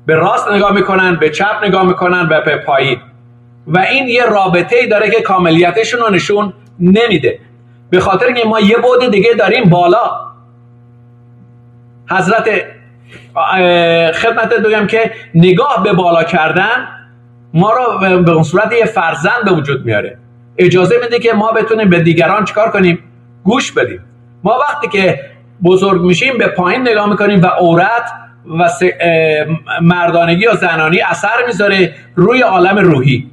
S4: به راست نگاه می‌کنن به چپ نگاه می‌کنن و به پایین. و این یه رابطه ای داره که کاملیتشون رو نشون نمیده. به خاطر اینکه ما یه بعد دیگه داریم بالا. حضرت خدمت بگم که نگاه به بالا کردن ما رو به اون صورت یه فرزند به وجود میاره. اجازه میده که ما بتونیم به دیگران چکار کنیم؟ گوش بدیم. ما وقتی که بزرگ میشیم به پایین نگاه می‌کنیم و عورت و مردانگی یا زنانی اثر می‌ذاره روی عالم روحی.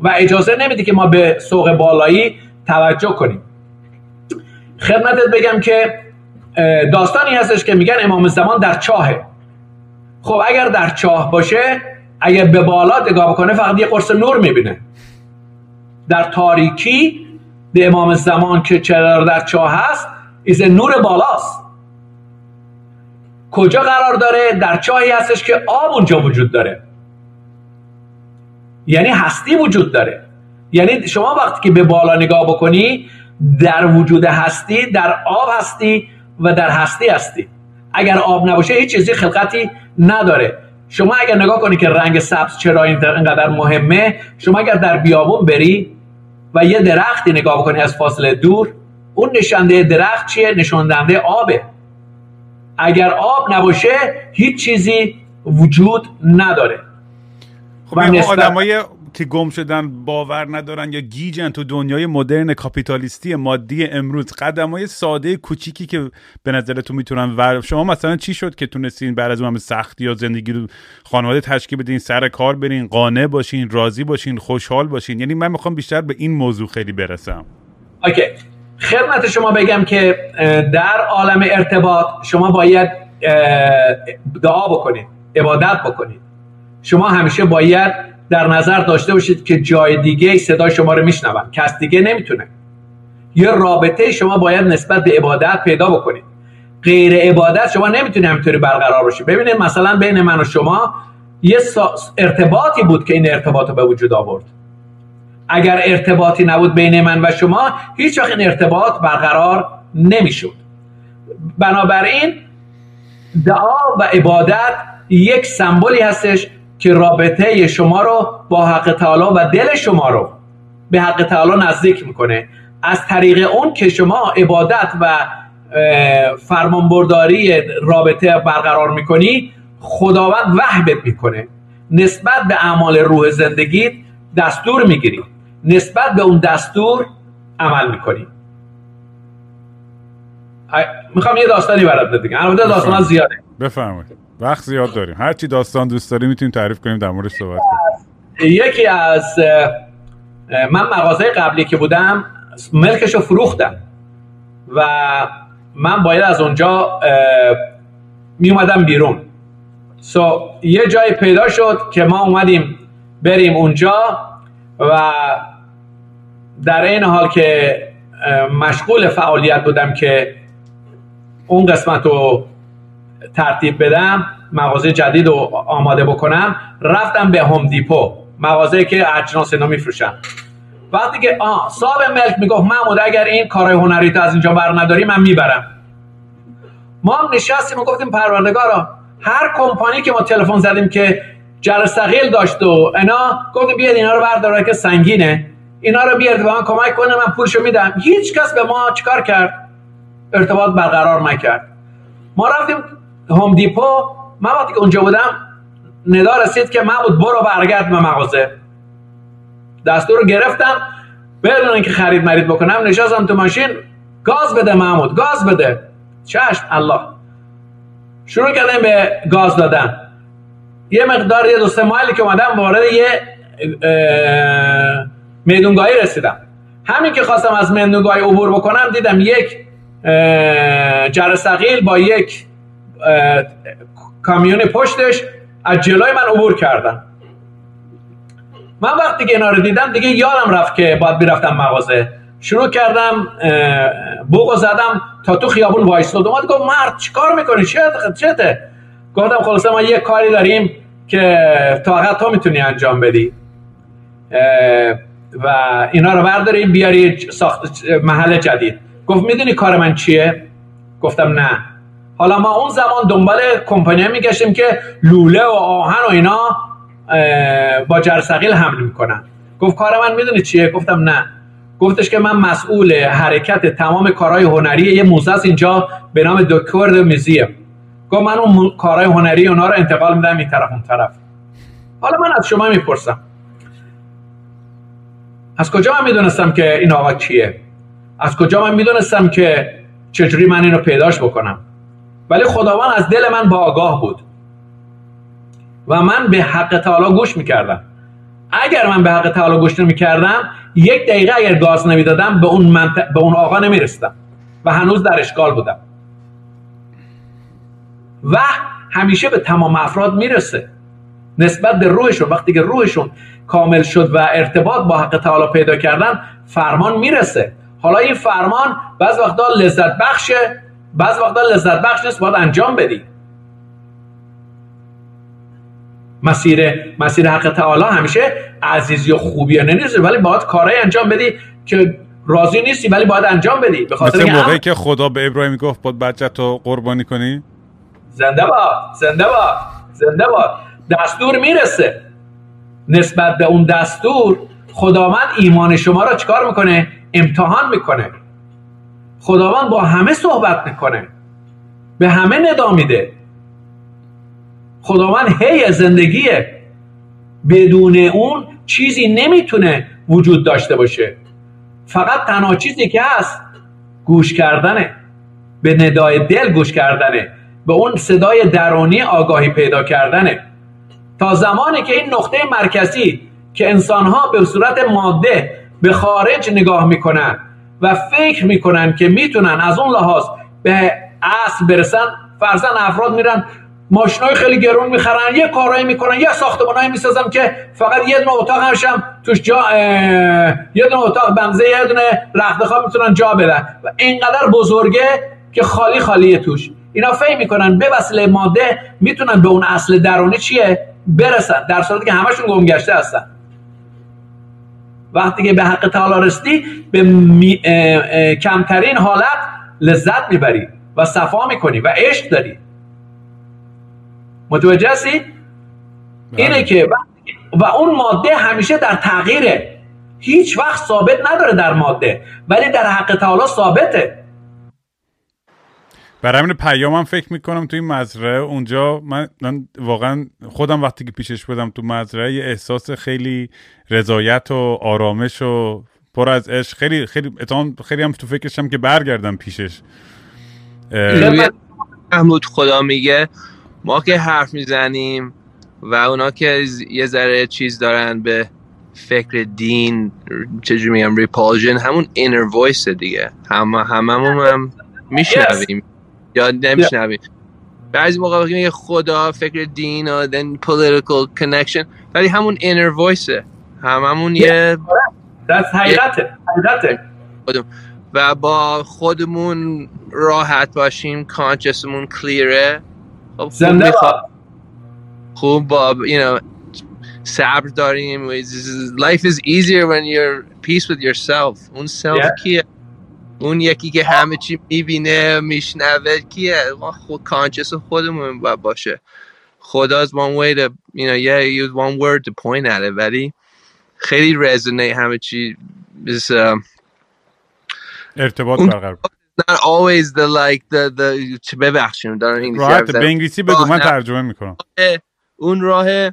S4: و اجازه نمیده که ما به سوق بالایی توجه کنیم. خدمتت بگم که داستانی هستش که میگن امام زمان در چاهه. خب اگر در چاه باشه اگر به بالا نگاه بکنه فقط یه قرص نور می‌بینه. در تاریکی به امام زمان که چرا در چاه هست ایز نور بالاست. کجا قرار داره؟ در چاهی هستش که آب اونجا وجود داره. یعنی هستی وجود داره. یعنی شما وقتی که به بالا نگاه بکنی در وجود هستی در آب هستی و در هستی هستی. اگر آب نباشه هیچ چیزی خلقتی نداره. شما اگر نگاه کنی که رنگ سبز چرا اینقدر مهمه شما اگر در بیابون بری و یه درختی نگاه کنی از فاصله دور اون نشانده درخت چیه؟ نشانده آبه. اگر آب نباشه هیچ چیزی وجود نداره.
S2: خب این آدمای که گم شدن باور ندارن یا گیجن تو دنیای مدرن کاپیتالیستی مادی امروز قدم های ساده کوچیکی که به نظرتون می‌تونن ور شما مثلا چی شد که تونستین بعد از اون همه سختی یا زندگی رو خانواده تشکیل بدین سر کار برین قانع باشین راضی باشین خوشحال باشین؟ یعنی من می‌خوام بیشتر به این موضوع خیلی برسم.
S4: اوکی. خدمت شما بگم که در عالم ارتباط شما باید دعا بکنید عبادت بکنید شما همیشه باید در نظر داشته باشید که جای دیگه صدای شما رو میشنون کس دیگه نمی‌تونه. یه رابطه شما باید نسبت به عبادت پیدا بکنید. غیر عبادت شما نمی‌تونید همینطوری برقرار باشید ببینید مثلا بین من و شما یه ارتباطی بود که این ارتباط رو به وجود آورد. اگر ارتباطی نبود بین من و شما هیچ وقت این ارتباط برقرار نمی‌شد. بنابراین دعا و عبادت یک سمبولی هستش که رابطه شما رو با حق تعالی و دل شما رو به حق تعالی نزدیک می‌کنه. از طریق اون که شما عبادت و فرمانبرداری رابطه برقرار می‌کنی خداوند وحبت می‌کنه. نسبت به اعمال روح زندگی دستور می‌گیری. نسبت به اون دستور عمل می‌کنی. می‌خوام یه داستانی برات بگم البته داستان زیاده.
S2: بفرمایید. وقت زیاد داریم. هر چی داستان دوست داری می‌تونیم تعریف کنیم در موردش صحبت کنیم.
S4: یکی از من مغازه قبلی که بودم ملکش رو فروختم. و من باید از اونجا می اومدم بیرون. سو یه جای پیدا شد که ما اومدیم بریم اونجا و در این حال که مشغول فعالیت بودم که اون قسمت رو ترتیب بدم مغازه جدید رو آماده بکنم. رفتم به هوم دیپو مغازه که اجناس اینا میفروشم وقتی که آه صاحب ملک می‌گفت محمود اگر این کارهای هنری تو از اینجا بر نداری من می‌برم. ما هم نشستیم و گفتیم پروردگارا هر کمپانی که ما تلفن زدیم که جرثقیل داشت و اینا گفت بیاد اینا رو برداره که سنگینه. اینا رو بیاد به من کمک کنه من پولشو میدم. هیچ کس به ما چیکار کرد؟ ارتباط برقرار نکرد. ما رفتیم هوم دیپو من وقتی که اونجا بودم ندا رسید که بود برو برگرد به مغازه. دستور رو گرفتم. بدون اینکه خرید مرید بکنم نشستم تو ماشین. گاز بده محمود گاز بده. چشم الله. شروع کردم به گاز دادن. یه مقدار یه دو سه مایلی که اومدم وارد یه میدونگاهی رسیدم. همین که خواستم از میدونگاهی عبور بکنم دیدم یک جرثقیل با یک کامیون پشتش از جلوی من عبور کردن. من وقتی که اینا رو دیدم دیگه یادم رفت که باید بیرفتم مغازه. شروع کردم بوق زدم تا تو خیابون وایستاد اومد گفت مرد چیکار می‌کنی؟ چه چته گفتم خلاصه ما یه کاری داریم که فقط تو می‌تونی انجام بدی. و اینا رو برداری بیاری ساخت محل جدید. گفت می‌دونی کار من چیه؟ گفتم نه. حالا ما اون زمان دنبال کمپانی میگشتیم که لوله و آهن و اینا با جرثقیل حمل می‌کنن. گفت کار من می‌دونی چیه؟ گفتم نه. گفتش که من مسئول حرکت تمام کارهای هنری یه موزه اینجا به نام دکور میزیم گفت من اون کارهای هنری اونا رو انتقال میدم این طرف اون طرف. حالا من از شما می‌پرسم. از کجا من می‌دونستم که این آقا کیه؟ از کجا من می‌دونستم که چجوری من اینو پیداش بکنم؟ ولی خداوند از دل من با آگاه بود. و من به حق تعالی گوش می‌کردم. اگر من به حق تعالی گوش نمی‌کردم یک دقیقه اگر گاز نمی‌دادم به اون, منط... به اون آقا نمیرستم. و هنوز در اشکال بودم. و همیشه به تمام افراد می‌رسه. نسبت به روحشون وقتی که روحشون کامل شد و ارتباط با حق تعالی پیدا کردن فرمان می‌رسه. حالا این فرمان بعض وقتا لذت بخشه بعض وقتا لذت بخش نیست باید انجام بدی. مسیر مسیر حق تعالی همیشه عزیزی و خوبی نیست ولی باید کارهای انجام بدی که راضی نیستی ولی باید انجام بدی.
S2: به خاطر مثل موقعی که خدا به ابراهیم گفت باید بچه تو قربانی کنی؟
S4: زنده باد زنده باد زنده باد. دستور می‌رسه. نسبت به اون دستور خداوند ایمان شما را چکار می‌کنه؟ امتحان می‌کنه. خداوند با همه صحبت می‌کنه. به همه ندا میده. خداوند هی زندگیه. بدون اون چیزی نمی‌تونه وجود داشته باشه. فقط تنها چیزی که هست گوش کردنه. به ندای دل گوش کردنه. به اون صدای درونی آگاهی پیدا کردنه. تا زمانی که این نقطه مرکزی که انسانها به صورت ماده به خارج نگاه می‌کنن و فکر می‌کنن که می‌تونن از اون لحاظ به اصل برسن فرزن افراد میرن ماشینای خیلی گرون می‌خرن یه کارایی می‌کنن یه ساختمانایی می‌سازن که فقط یه دونه اتاق همشم توش جا یه دونه اتاق بنزه یه دونه رختخواب می‌تونن جا بدن. و اینقدر بزرگه که خالی خالیه توش. اینا فهم می‌کنن به وسیله ماده می‌تونن به اون اصل درونی چیه؟ برسن در صورتی که همشون گمگشته هستن. وقتی که به حق تعالی رسیدی به کمترین حالت لذت می‌بری و صفا می‌کنی و عشق داری متوجه هستی؟ بله. اینه که و اون ماده همیشه در تغییره هیچ وقت ثابت نداره در ماده ولی در حق تعالی ثابته
S2: برای همین پیامم فکر می‌کنم تو این مزرعه اونجا من, واقعا خودم وقتی که پیشش بودم تو مزرعه یه احساس خیلی رضایت و آرامش و پر از عشق. خیلی خیلی خیلی هم تو فکرشم که برگردم پیشش.
S3: محمود خدا میگه. ما که حرف می‌زنیم و اونا که یه ذره چیز دارن به فکر دین چجوری میگم ریپالژن همون اینر وایس دیگه. همه هممون هم میشنویم. یا نمیشنویم بعضی موقع میگه خدا فکر دین و then political connection ولی همون inner voice هممون یه
S4: دست حیرته حیرته
S3: و با خودمون راحت باشیم conscience مون clear ه خب زنده خوب با you know صبر داریم. Life is easier when you're peace with yourself. اون self yeah. کیه اون یکی که همه چی می‌بینه میشنوه کیه؟ خود conscience خودمون باشه. خدا one way to you know yeah use one word to point at it ولی خیلی resonate همه چی. Is uh,
S2: ارتباط برقرار.
S3: not always the like the the چه ببخشیم دارم
S2: انگلیسی راحت به انگلیسی بگو من ترجمه می‌کنم.
S3: اون راه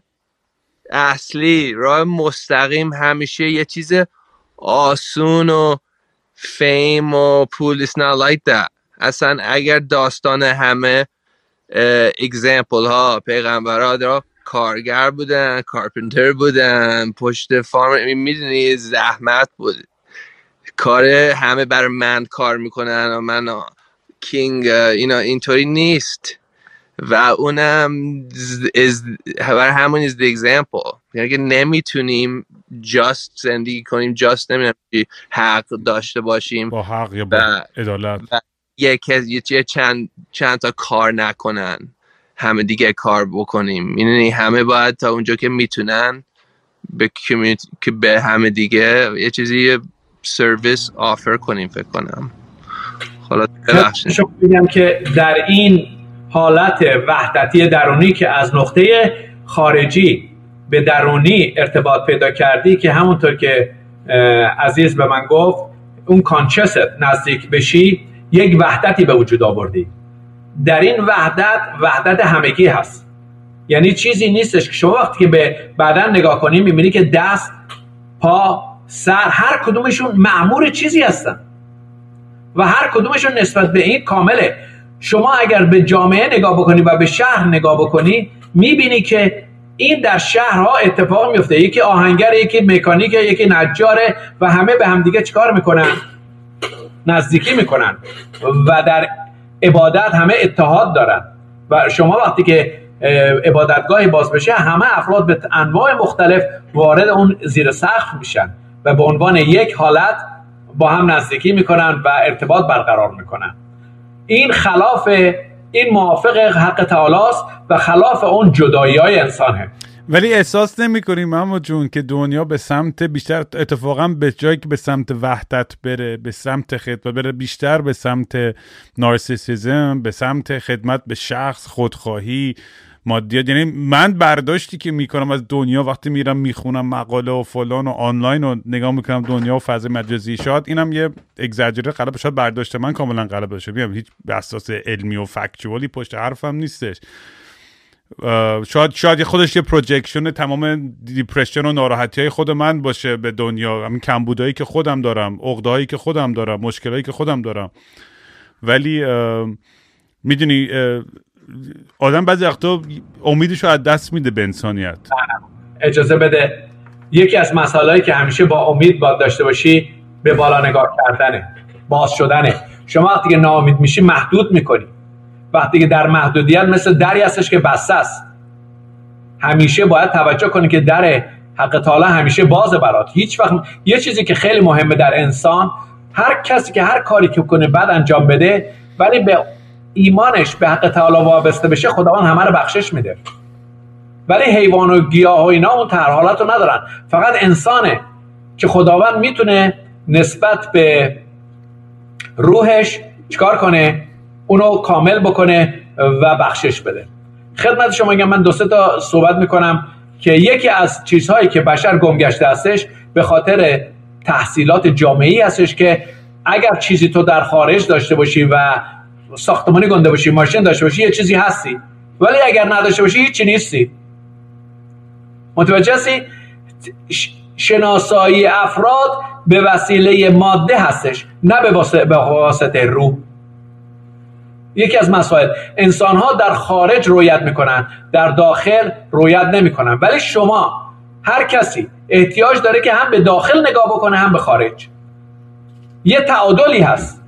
S3: اصلی راه مستقیم همیشه یه چیز آسون و فیم و پول it's not like that. اصلا اگر داستان همه اگزمپل ها پیغمبرها کارگر بودن کارپنتر بودن پشت فارم می‌دونی زحمت بود. کار همه برای من کار می‌کنن و من کینگ اینا اینطوری نیست. و اونم برای همون is the example. یعنی که نمی‌تونیم جاست زندگی کنیم جاست نمی‌دونم حق داشته باشیم
S2: با حق یا با عدالت.
S3: یه چند چند تا کار نکنن همه دیگه کار بکنیم. یعنی همه باید تا اونجا که می‌تونن به که به همه دیگه یه چیزی سرویس آفر کنیم فکر کنم. حالا
S4: بگم که در این حالت وحدتی درونی که از نقطه خارجی به درونی ارتباط پیدا کردی که همونطور که عزیز به من گفت اون کانچست نزدیک بشی یک وحدتی به وجود آوردی. در این وحدت وحدت همگی هست. یعنی چیزی نیستش که شما وقتی که به بدن نگاه کنی می‌بینی که دست پا سر هر کدومشون معمور چیزی هستن. و هر کدومشون نسبت به این کامله. شما اگر به جامعه نگاه بکنی و به شهر نگاه بکنی می‌بینی که این در شهرها اتفاق میفته یکی آهنگر یکی مکانیک یکی نجاره و همه به همدیگه چیکار می‌کنن؟ نزدیکی می‌کنن و در عبادت همه اتحاد دارن. و شما وقتی که عبادتگاهی باز بشه همه افراد به انواع مختلف وارد اون زیر سقف میشن و به عنوان یک حالت با هم نزدیکی می‌کنن و ارتباط برقرار می‌کنن. این خلاف این موافق حق تعالی و خلاف اون جدایی های انسانه.
S2: ولی احساس نمی کنیم محمود جون که دنیا به سمت بیشتر اتفاقا به جایی که به سمت وحدت بره به سمت خدمت بره بیشتر به سمت نارسیسیزم به سمت خدمت به شخص خودخواهی مادیات یعنی من برداشتی که می‌کنم از دنیا وقتی میرم می‌خونم مقاله و فلان و آنلاین و نگاه می‌کنم دنیا و فضای مجازی شاد اینم یه اگزاجره غلط شاید برداشت من کاملا غلط باشه. میگم هیچ اساس علمی و factual ی پشت حرفم نیستش. شاید شاید خودش یه projection تمام depression و ناراحتی های خود من باشه به دنیا. همین کمبودایی که خودم دارم عقدهایی که خودم دارم مشکلایی که خودم دارم. ولی می‌دونی آدم بعضی وقتا امیدش رو از دست میده به انسانیت.
S4: اجازه بده یکی از مسائلی که همیشه با امید باید داشته باشی به بالا نگاه کردنه باز شدنه. شما وقتی که ناامید میشی محدود می‌کنی. وقتی که در محدودیت مثل دری هستش که بسته است. همیشه باید توجه کنی که در حق تعالی همیشه بازه برات. هیچ وقت یه چیزی که خیلی مهمه در انسان هر کسی که هر کاری که کنه بعد انجام بده ولی به ایمانش به حق تعالی وابسته بشه خداوند همه رو بخشش میده. ولی حیوان و گیاه و اینا اون حالت رو ندارن. فقط انسانه که خداوند می‌تونه نسبت به روحش چیکار کنه؟ اونو کامل بکنه و بخشش بده. خدمت شما میگم من دو سه تا صحبت می‌کنم که یکی از چیزهایی که بشر گمگشته هستش به خاطر تحصیلات جامعی هستش که اگر چیزی تو در خارج داشته باشی و ساختمانی گنده باشی ماشین داشته باشی یه چیزی هستی. ولی اگر نداشته باشی هیچی نیستی. متوجه هستی؟ شناسایی افراد به وسیله ماده هستش نه به واسطه روح یکی از مسائل انسان ها در خارج رویت می‌کنن در داخل رویت نمی‌کنن. ولی شما هر کسی احتیاج داره که هم به داخل نگاه بکنه هم به خارج. یه تعادلی هست.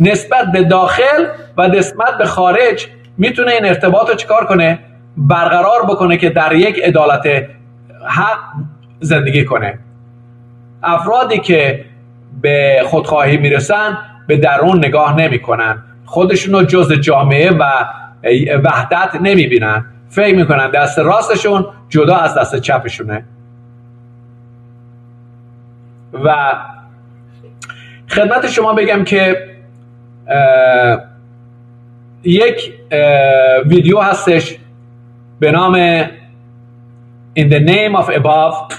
S4: نسبت به داخل و نسبت به خارج می‌تونه این ارتباط رو چکار کنه؟ برقرار بکنه که در یک عدالت حق زندگی کنه. افرادی که به خودخواهی می‌رسن به درون نگاه نمی‌کنن. خودشون رو جز جامعه و وحدت نمی‌بینن. فکر می‌کنن دست راستشون جدا از دست چپشونه. و خدمت شما بگم که یک ویدیو هستش به نام In the name of above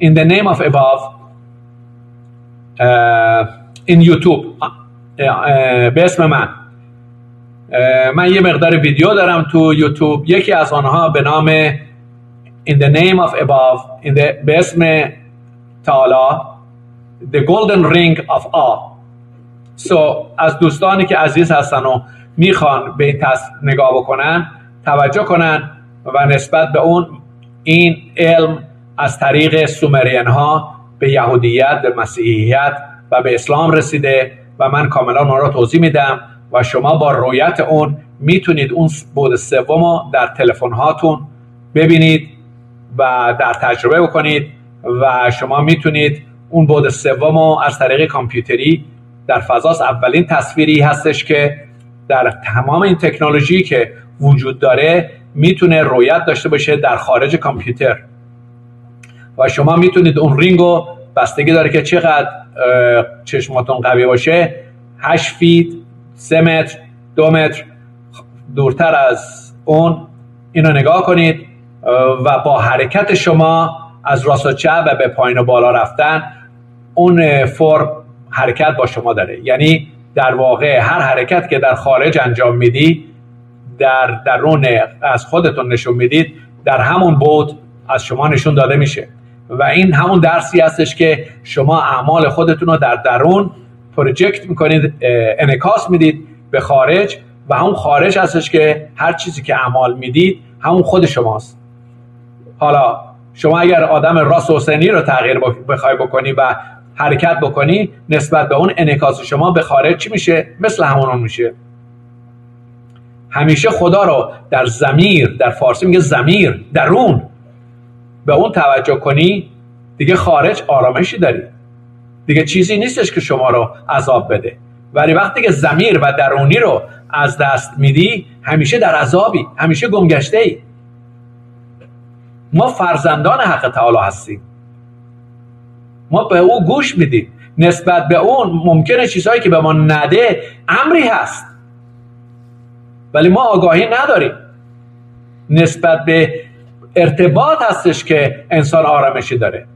S4: In the name of above in YouTube به اسم من من یه مقدار ویدیو دارم تو یوتیوب یکی از آنها به نام In the name of above in the, به اسم تعالی The Golden Ring of Awe سو از دوستانی که عزیز هستن و می‌خوان به این تص... نگاه بکنن توجه کنن و نسبت به اون این علم از طریق سومرین ها به یهودیت به مسیحیت و به اسلام رسیده و من کاملا اون را توضیح میدم و شما با رویت اون می‌تونید اون بود سوم در تلفن هاتون ببینید و در تجربه بکنید و شما می‌تونید اون بود سوم از طریق کامپیوتری در فضاست. اولین تصویری هستش که در تمام این تکنولوژی که وجود داره می‌تونه رویت داشته باشه در خارج کامپیوتر. و شما می‌تونید اون رینگو بستگی داره که چقدر چشماتون قوی باشه. 8 فیت 3 متر دو متر دورتر از اون. اینو نگاه کنید. و با حرکت شما از راست و چپ و به پایین و بالا رفتن اون فرم حرکت با شما داره. یعنی در واقع هر حرکت که در خارج انجام میدی در درون از خودتون نشون می‌دید در همون بود از شما نشون داده میشه. و این همون درسی هستش که شما اعمال خودتون رو در درون پروژکت می‌کنید انکاس می‌دید به خارج و همون خارج هستش که هر چیزی که اعمال می‌دید همون خود شماست. حالا شما اگر آدم راست حسینی رو تغییر بخوای بکنی و حرکت بکنی نسبت به اون انکاس شما به خارج چی میشه؟ مثل همون میشه. همیشه خدا رو در زمیر در فارسی میگه زمیر درون. به اون توجه کنی دیگه خارج آرامشی داری. دیگه چیزی نیستش که شما رو عذاب بده. ولی وقتی که زمیر و درونی رو از دست میدی همیشه در عذابی همیشه گمگشته ای ما فرزندان حق تعالی هستیم. ما به او گوش میدیم. نسبت به اون ممکنه چیزهایی که به ما نده امری هست. ولی ما آگاهی نداریم. نسبت به ارتباط هستش که انسان آرامشی داره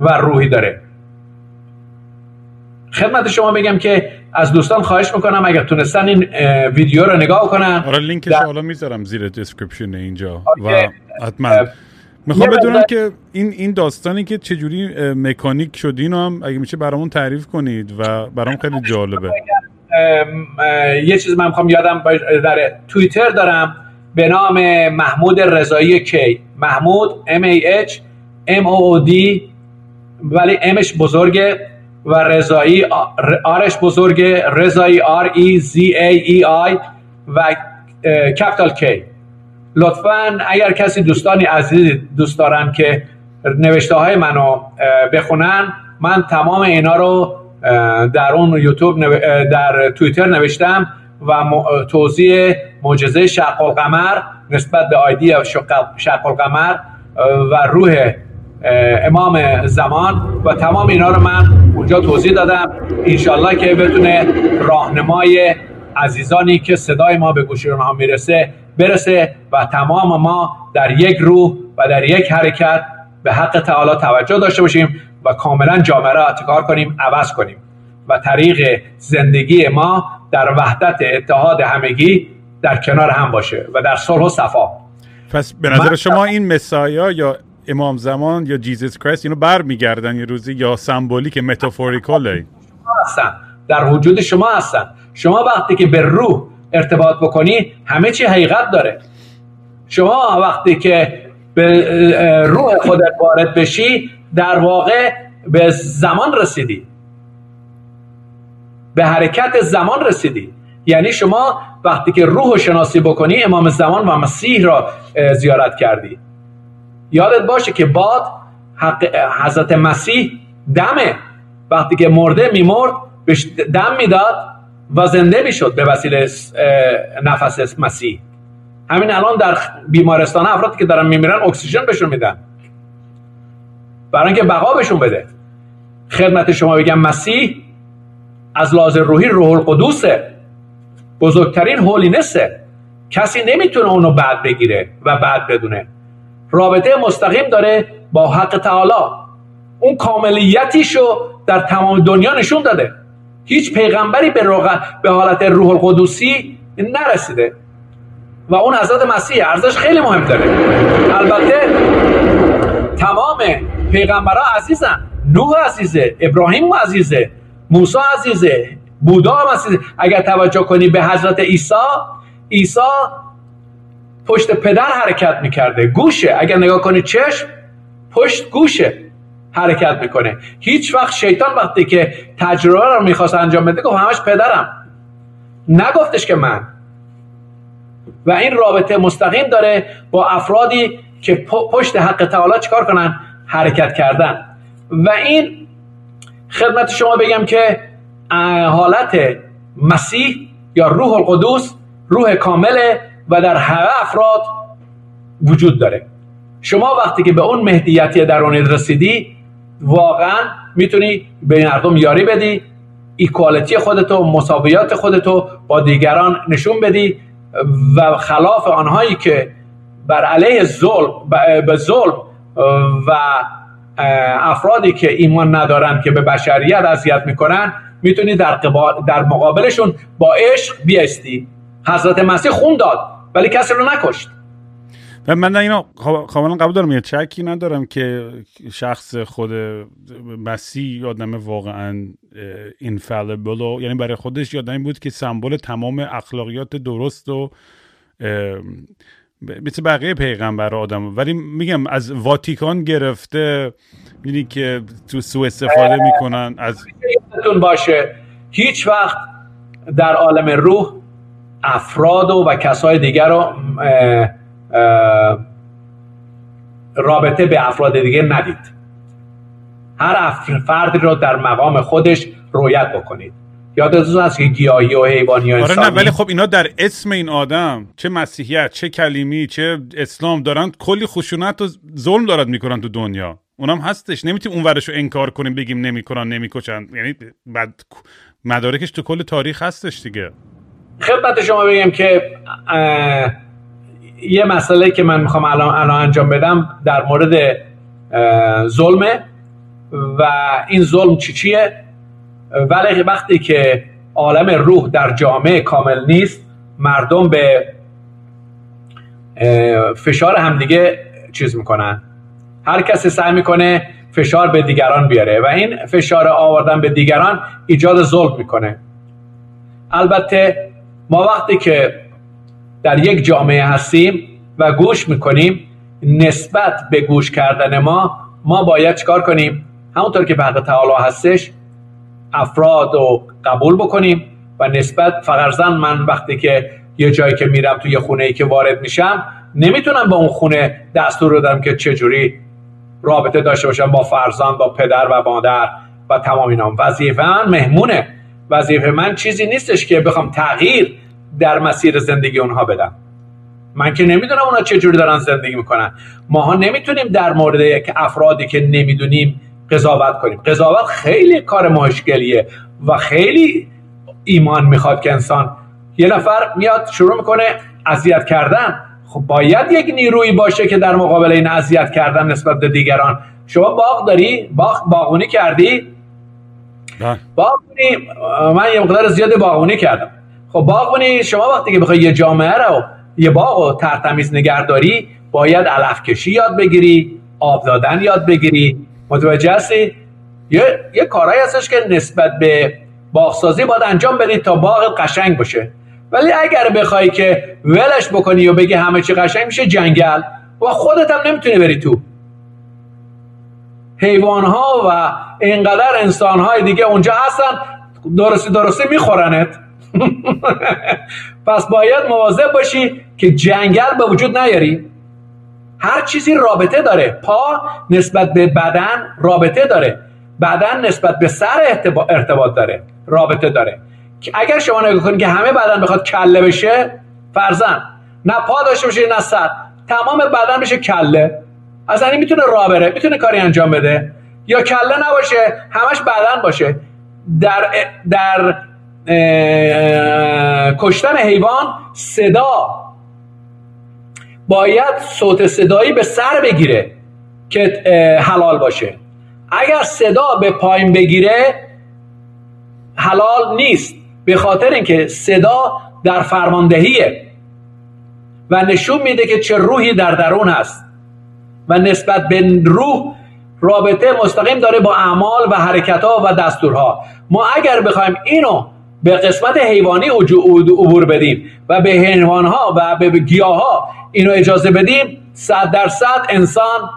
S4: و روحی داره. خدمت شما بگم که از دوستان خواهش می‌کنم اگر تونستن این ویدیو رو نگاه کنن.
S2: آره لینکش حالا می‌ذارم زیر description اینجا و حتما. می‌خوام بدونم که این این داستانی که چجوری مکانیک شدین هم اگه میشه برامون تعریف کنید و برام خیلی جالبه.
S4: یه چیز من می‌خوام یادم در توییتر دارم به نام محمود رضایی کی محمود M A H M O O D ولی امش بزرگه و رضایی آرش بزرگه. رضایی R E Z A E I و کپیتال کی لطفا اگر کسی دوستانی عزیز دوست دارن که نوشته های منو بخونن من تمام اینا رو در اون یوتیوب در توییتر نوشتم و توضیح معجزه شق القمر نسبت به آیدی شق القمر و روح امام زمان و تمام اینا رو من اونجا توضیح دادم. انشالله که بتونه راهنمای عزیزانی که صدای ما به گوش اونها می‌رسه برسه و تمام ما در یک روح و در یک حرکت به حق تعالی توجه داشته باشیم و کاملا جامعه را اتکار کنیم عوض کنیم. و طریق زندگی ما در وحدت اتحاد همگی در کنار هم باشه و در صلح و صفا.
S2: پس به نظر شما این مسایا یا امام زمان یا جیزس کریست اینو بر میگردن یه روزی یا سمبولیک متافوریکاله
S4: هستن. در وجود شما هستن. شما وقتی که به روح ارتباط بکنی همه چی حقیقت داره. شما وقتی که به روح خودت وارد بشی در واقع به زمان رسیدی. به حرکت زمان رسیدی. یعنی شما وقتی که روح شناسی بکنی امام زمان و مسیح را زیارت کردی. یادت باشه که باد حضرت مسیح دمه. وقتی که مرده میمرد دم می‌داد. و زنده می‌شد به وسیله نفس مسیح. همین الان در بیمارستان افرادی که دارن میمیرن اکسیژن بهشون میدن. برای اینکه بقا بهشون بده. خدمت شما بگم مسیح از لحاظ روحی روح القدوسه. بزرگترین هولینسه. کسی نمی‌تونه اونو بعد بگیره و بعد بدونه. رابطه مستقیم داره با حق تعالی. اون کاملیتیشو در تمام دنیا نشون داده. هیچ پیغمبری به, به حالت روح القدوسی نرسیده. و اون حضرت مسیح ارزش خیلی مهم داره البته تمام پیغمبرها عزیزن. نوح عزیزه ابراهیم عزیزه موسی عزیزه بودا هم عزیزه. اگر توجه کنی به حضرت عیسی عیسی پشت پدر حرکت می‌کرده. گوشه. اگر نگاه کنی چشم پشت گوشه. حرکت می‌کنه. هیچ وقت شیطان وقتی که تجربه رو می‌خواست انجام بده گفت همش پدرم. نگفتش که من. و این رابطه مستقیم داره با افرادی که پشت حق تعالی چیکار کنن؟ حرکت کردن. و این خدمت شما بگم که حالت مسیح یا روح القدوس روح کامله و در همه افراد وجود داره. شما وقتی که به اون مهدیتی درونی رسیدی واقعا می‌تونی به مردم یاری بدی ایکوالتی خودتو مساویات خودتو با دیگران نشون بدی و خلاف آنهایی که بر علیه ظلم به ظلم و افرادی که ایمان ندارن که به بشریت اذیت می‌کنن می‌تونی در, در مقابلشون با عشق بیستی. حضرت مسیح خون داد ولی کسی رو نکشت.
S2: من اینو کاملا قبول دارم یه چکی ندارم که شخص خود مسیح آدم واقعا اینفالبل یعنی برای خودش یادمی بود که سمبل تمام اخلاقیات درست و مثل بقیه پیغمبر آدم ولی میگم از واتیکان گرفته می‌دونی که تو سو استفاده می‌کنن از
S4: باشه. هیچ وقت در عالم روح افراد و, و کسای دیگر رو رابطه به افراد دیگه ندید. هر فردی رو در مقام خودش رویت بکنید. یادتون هست که گیاهی و حیوانی و
S2: آره نه ولی خب اینا در اسم این آدم چه مسیحیت چه کلیمی چه اسلام دارن کلی خشونت و ظلم دارد می‌کنن تو دنیا. اونم هستش. نمی‌تونیم اون ورش رو انکار کنیم بگیم نمی‌کنن نمی‌کشن. یعنی بعد مدارکش تو کل تاریخ هستش دیگه.
S4: خدمت شما بگم که یه مسئله که من می‌خوام الان, الان انجام بدم در مورد ظلمه و این ظلم چی چیه؟ ولی وقتی که عالم روح در جامعه کامل نیست مردم به فشار همدیگه چیز می‌کنن. هر کسی سعی می‌کنه فشار به دیگران بیاره و این فشار آوردن به دیگران ایجاد ظلم می‌کنه. البته ما وقتی که در یک جامعه هستیم و گوش می‌کنیم نسبت به گوش کردن ما ما باید چکار کنیم؟ همونطور که به تعالی هستش افراد رو قبول بکنیم و نسبت فرزن من وقتی که یه جایی که میرم توی خونه ای که وارد میشم نمی‌تونم با اون خونه دستور رو دارم که چجوری رابطه داشته باشم با فرزند با پدر و مادر و تمام اینا. وظیفه من مهمونه. وظیفه من چیزی نیستش که بخوام تغییر در مسیر زندگی اونها بدم. من که نمی‌دونم اونا چجوری دارن زندگی می‌کنن. ماها نمی‌تونیم در مورد یک افرادی که نمی‌دونیم قضاوت کنیم. قضاوت خیلی کار مشکلیه و خیلی ایمان می‌خواد که انسان یه نفر میاد شروع می‌کنه اذیت کردن. خب باید یک نیرویی باشه که در مقابل این اذیت کردن نسبت به دیگران. شما باغ داری؟ باغ باغونی کردی؟ باغونی من یه مقدار زیاد باغونی کردم. خب باغونی شما وقتی که بخوای یه جامعه رو یه باغ و ترتمیز نگهداری باید علف کشی یاد بگیری آب دادن یاد بگیری. متوجه هستی؟ یه یه کارهایی هستش که نسبت به باغسازی باید انجام بدید تا باغ قشنگ باشه. ولی اگر بخوای که ولش بکنی و بگی همه چی قشنگ میشه جنگل. و خودت هم نمی‌تونی بری تو. حیوان ها و اینقدر انسان های دیگه اونجا هستن درستی درستی میخورنت. پس باید مواظب باشی که جنگل به وجود نیاری. هر چیزی رابطه داره. پا نسبت به بدن رابطه داره. بدن نسبت به سر ارتباط داره. رابطه داره. اگر شما نگاه کنید که همه بدن بخواد کله بشه فرزن نه پا داشته باشه نه سر تمام بدن بشه کله. از این می‌تونه راه بره می‌تونه کاری انجام بده. یا کله نباشه همش بدن باشه. در در کشتن حیوان صدا. باید صوت صدایی به سر بگیره که حلال باشه. اگر صدا به پایین بگیره حلال نیست به خاطر اینکه صدا در فرماندهیه. و نشون میده که چه روحی در درون هست. و نسبت به روح رابطه مستقیم داره با اعمال و حرکت ها و دستورها. ما اگر بخوایم اینو به قسمت حیوانی عبور بدیم و به حیوان ها و به گیاه ها اینو اجازه بدیم صد درصد انسان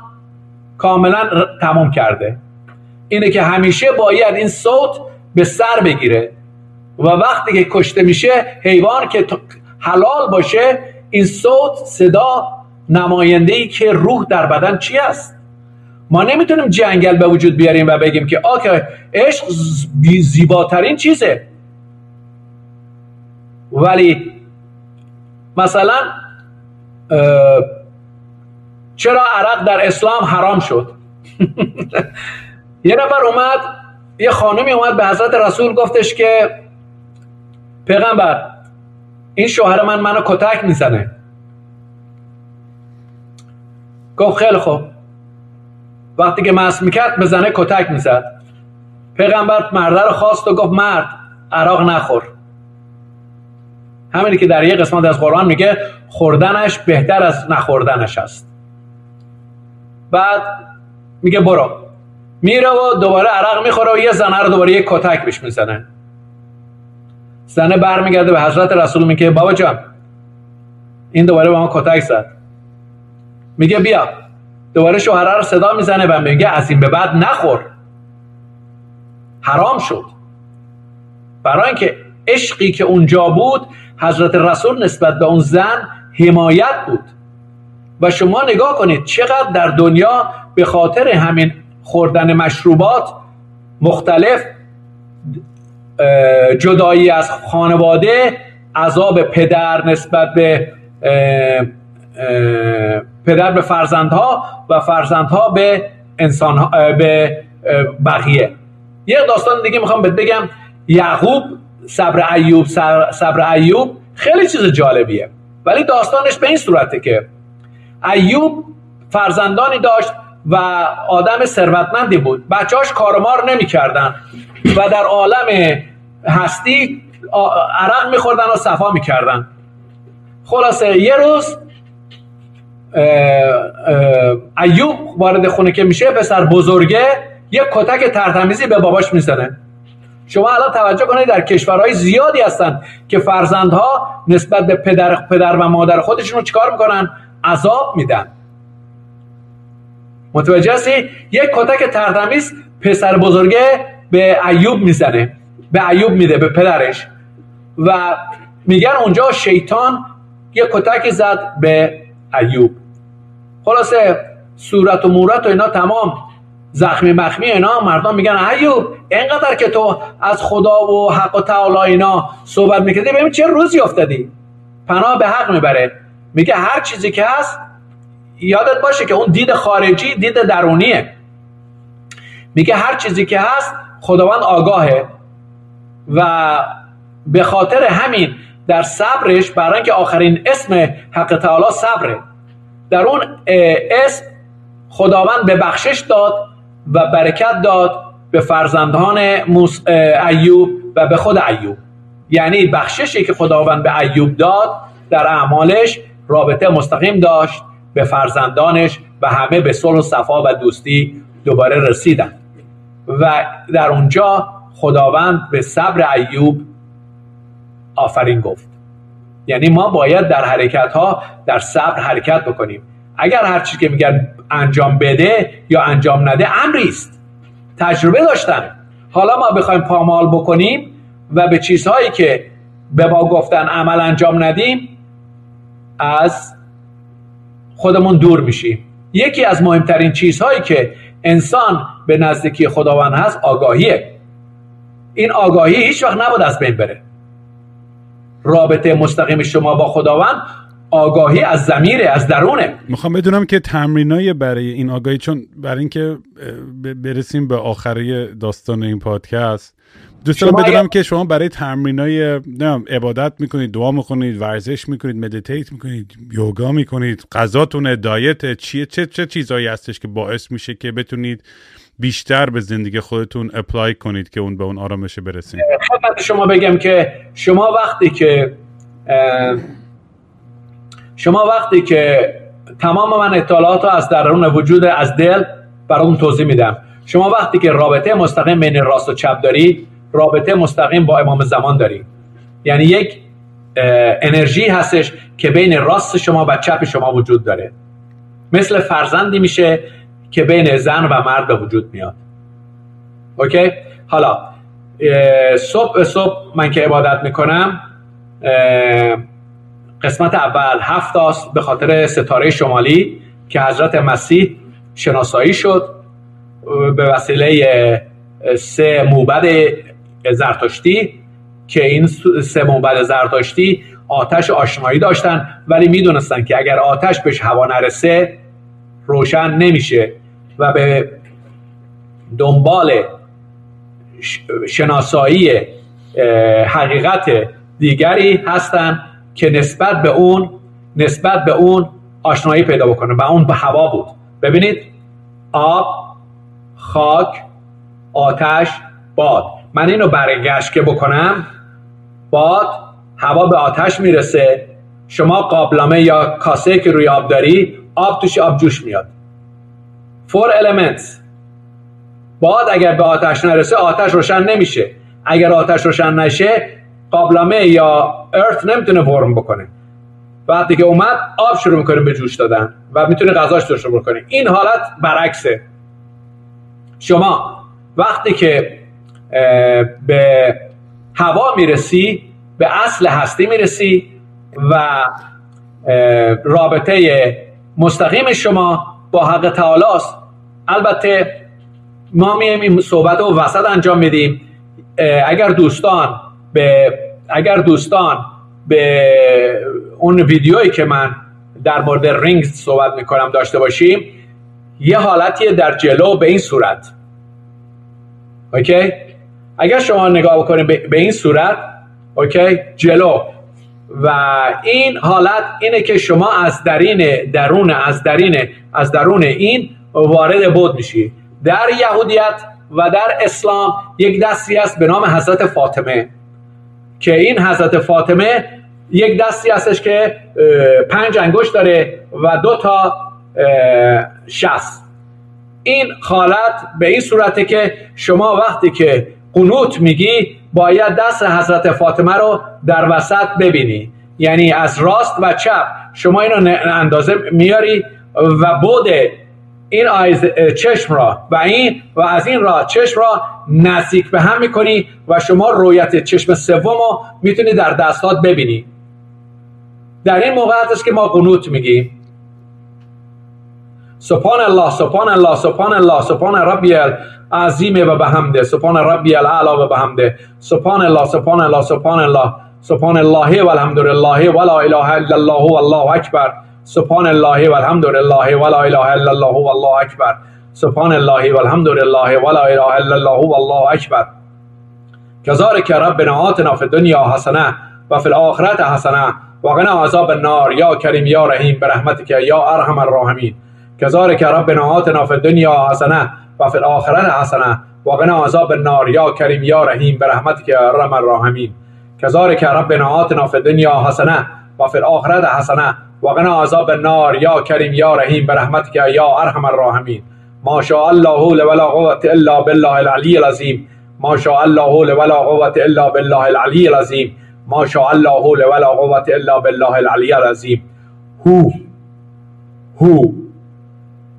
S4: کاملا تمام کرده. اینه که همیشه باید این صوت به سر بگیره و وقتی که کشته میشه حیوان که حلال باشه این صوت صدا نماینده ای که روح در بدن چی است؟ ما نمی‌تونیم جنگل به وجود بیاریم و بگیم که آکه عشق زیباترین چیزه. ولی مثلا چرا عرق در اسلام حرام شد؟ یه نفر اومد یه خانمی اومد به حضرت رسول گفتش که پیغمبر این شوهر من منو کتک می‌زنه. گفت خیلی خوب. وقتی که مس می‌کرد به زنه کتک می‌زد. پیغمبر مرده رو خواست و گفت مرد عراق نخور. همینی که در یه قسمت از قرآن میگه خوردنش بهتر از نخوردنش است. بعد میگه برو. میره و دوباره عرق می‌خوره و یه زنه رو دوباره یه کتک بهش می‌زنه. زنه برمیگرده به حضرت رسول میگه بابا جان این دوباره به ما کتک زد. میگه بیا. دوباره شوهره رو صدا می‌زنه و میگه از این به بعد نخور. حرام شد. برای اینکه عشقی که اونجا بود حضرت رسول نسبت به اون زن حمایت بود. و شما نگاه کنید چقدر در دنیا به خاطر همین خوردن مشروبات مختلف جدایی از خانواده عذاب پدر نسبت به پدر به فرزندها و فرزندها به انسان به بقیه. یه داستان دیگه می‌خوام بهت بگم. یعقوب صبر ایوب صبر ایوب خیلی چیز جالبیه. ولی داستانش به این صورته که ایوب فرزندانی داشت و آدم ثروتمندی بود. بچهاش کارمار نمی‌کردن و در عالم هستی عرق میخوردن و صفا می‌کردن. خلاصه یه روز ایوب وارد خونه که میشه پسر بزرگه یه کتک ترتمیزی به باباش می‌زنه. شما الان توجه کنید در کشورهای زیادی هستن که فرزندها نسبت به پدر, پدر و مادر خودشون رو چیکار می‌کنن؟ عذاب میدن. متوجه هستی؟ یک کتک ترتمیز پسر بزرگه به ایوب می‌زنه به ایوب میده به پدرش. و میگن اونجا شیطان یه کتک زد به ایوب. خلاصه صورت و مورت و اینا تمام. زخمی مخمی اینا مردم میگن ایوب اینقدر که تو از خدا و حق و تعالی اینا صحبت می‌کردی ببین چه روزی افتادی. پناه به حق می‌بره. میگه هر چیزی که هست یادت باشه که اون دید خارجی دید درونیه. میگه هر چیزی که هست خداوند آگاهه. و به خاطر همین در صبرش برای اینکه آخرین اسم حق تعالی صبره. در اون اسم خداوند به بخشش داد. و برکت داد به فرزندان ایوب و به خود ایوب. یعنی بخششی که خداوند به ایوب داد در اعمالش رابطه مستقیم داشت به فرزندانش و همه به صلح و صفا و دوستی دوباره رسیدن و در اونجا خداوند به صبر ایوب آفرین گفت. یعنی ما باید در حرکت ها در صبر حرکت بکنیم. اگر هر چیزی که میگن انجام بده یا انجام نده امری است تجربه داشتم حالا ما بخوایم پامال بکنیم و به چیزهایی که به ما گفتن عمل انجام ندیم از خودمون دور میشیم. یکی از مهمترین چیزهایی که انسان به نزدیکی خداوند هست آگاهیه. این آگاهی هیچ وقت نبود از بین بره. رابطه مستقیم شما با خداوند آگاهی از زمیره از درونه.
S2: می‌خوام بدونم که تمرینای برای این آگاهی چون برای اینکه برسیم به آخره داستان این پادکست دوست دارم بدونم که شما برای تمرینای عبادت می‌کنید دعا می‌کنید ورزش می‌کنید meditate می‌کنید یوگا می‌کنید غذاتون diet چیه چه چه چیزهایی هستش که باعث میشه که بتونید بیشتر به زندگی خودتون apply کنید که اون به اون آرامش برسید
S4: خدمت شما بگم که شما وقتی که شما وقتی که تمام من اطلاعات از درون وجود از دل براتون توضیح میدم. شما وقتی که رابطه مستقیم بین راست و چپ داری رابطه مستقیم با امام زمان داری. یعنی یک انرژی هستش که بین راست شما و چپ شما وجود داره. مثل فرزندی میشه که بین زن و مرد به وجود میاد. اوکی؟ حالا صبح صبح من که عبادت می‌کنم قسمت اول هفت است به خاطر ستاره شمالی که حضرت مسیح شناسایی شد به وسیله سه موبد زرتشتی که این سه موبد زرتشتی آتش آشنایی داشتن ولی می‌دونستن که اگر آتش بهش هوا نرسه روشن نمیشه و به دنبال شناسایی حقیقت دیگری هستن. که نسبت به اون نسبت به اون آشنایی پیدا بکنه و اون به هوا بود. ببینید آب خاک آتش باد. من اینو برگشت که بکنم باد هوا به آتش می‌رسه. شما قابلمه یا کاسه که روی آب داری آب توش آب جوش میاد. فور elements. باد اگر به آتش نرسه آتش روشن نمیشه. اگر آتش روشن نشه قابلمه یا ارث نمی‌تونه ورم بکنه. وقتی که اومد آب شروع می‌کنه به جوش دادن و می‌تونه غذاش رو شروع کنه این حالت برعکسه. شما وقتی که به هوا می‌رسی به اصل هستی می‌رسی و رابطه مستقیم شما با حق تعالی است البته ما میایم این صحبت رو وسط انجام میدیم. اگر دوستان به اگر دوستان به اون ویدیویی که من در مورد رینگ صحبت می‌کنم داشته باشیم یه حالتی در جلو به این صورت. اوکی؟ اگر شما نگاه بکنید به این صورت اوکی؟ جلو. و این حالت اینه که شما از درین درون از درین از درون این وارد بود میشی. در یهودیت و در اسلام یک دستی است به نام حضرت فاطمه. که این حضرت فاطمه یک دستی هستش که پنج انگشت داره و دو تا شست. این حالت به این صورته که شما وقتی که قنوت میگی باید دست حضرت فاطمه رو در وسط ببینی. یعنی از راست و چپ. شما اینو اندازه میاری و بود این آیز چشم را و این و از این را چشم را نزدیک به هم می‌کنی و شما رویت چشم سوم رو می‌تونی در دستات ببینی. در این موقع است که ما قنوت میگیم. سبحان الله سبحان الله سبحان الله سبحان ربی العظیم و بحمده سبحان ربی الاعلا و بحمده. سبحان الله سبحان الله سبحان الله سبحان الله والحمد لله ولا اله الا الله والله اکبر. سبحان الله والحمد لله ولا اله الا الله والله اکبر سبحان الله والحمد لله ولا اله الا الله والله اکبر كذلك ربنا آتنا في الدنيا حسنه وفي الاخره حسنه وقنا عذاب النار یا کریم یا رحیم برحمتك یا ارحم الراحمین كذلك ربنا آتنا في الدنيا حسنه وفي الاخره حسنه وقنا عذاب النار یا کریم یا رحیم برحمتك یا ارحم الراحمین كذلك ربنا آتنا في الدنيا حسنه وفي الاخره حسنه وقنا عذاب النار. یا کریم یا رحیم برحمتك یا ارحم الراحمین. ما شاء الله ولا قوة الا بالله العلي العظيم ما شاء الله ولا قوة الا بالله العلي العظيم ما شاء الله ولا قوة الا بالله العلي العظيم هو هو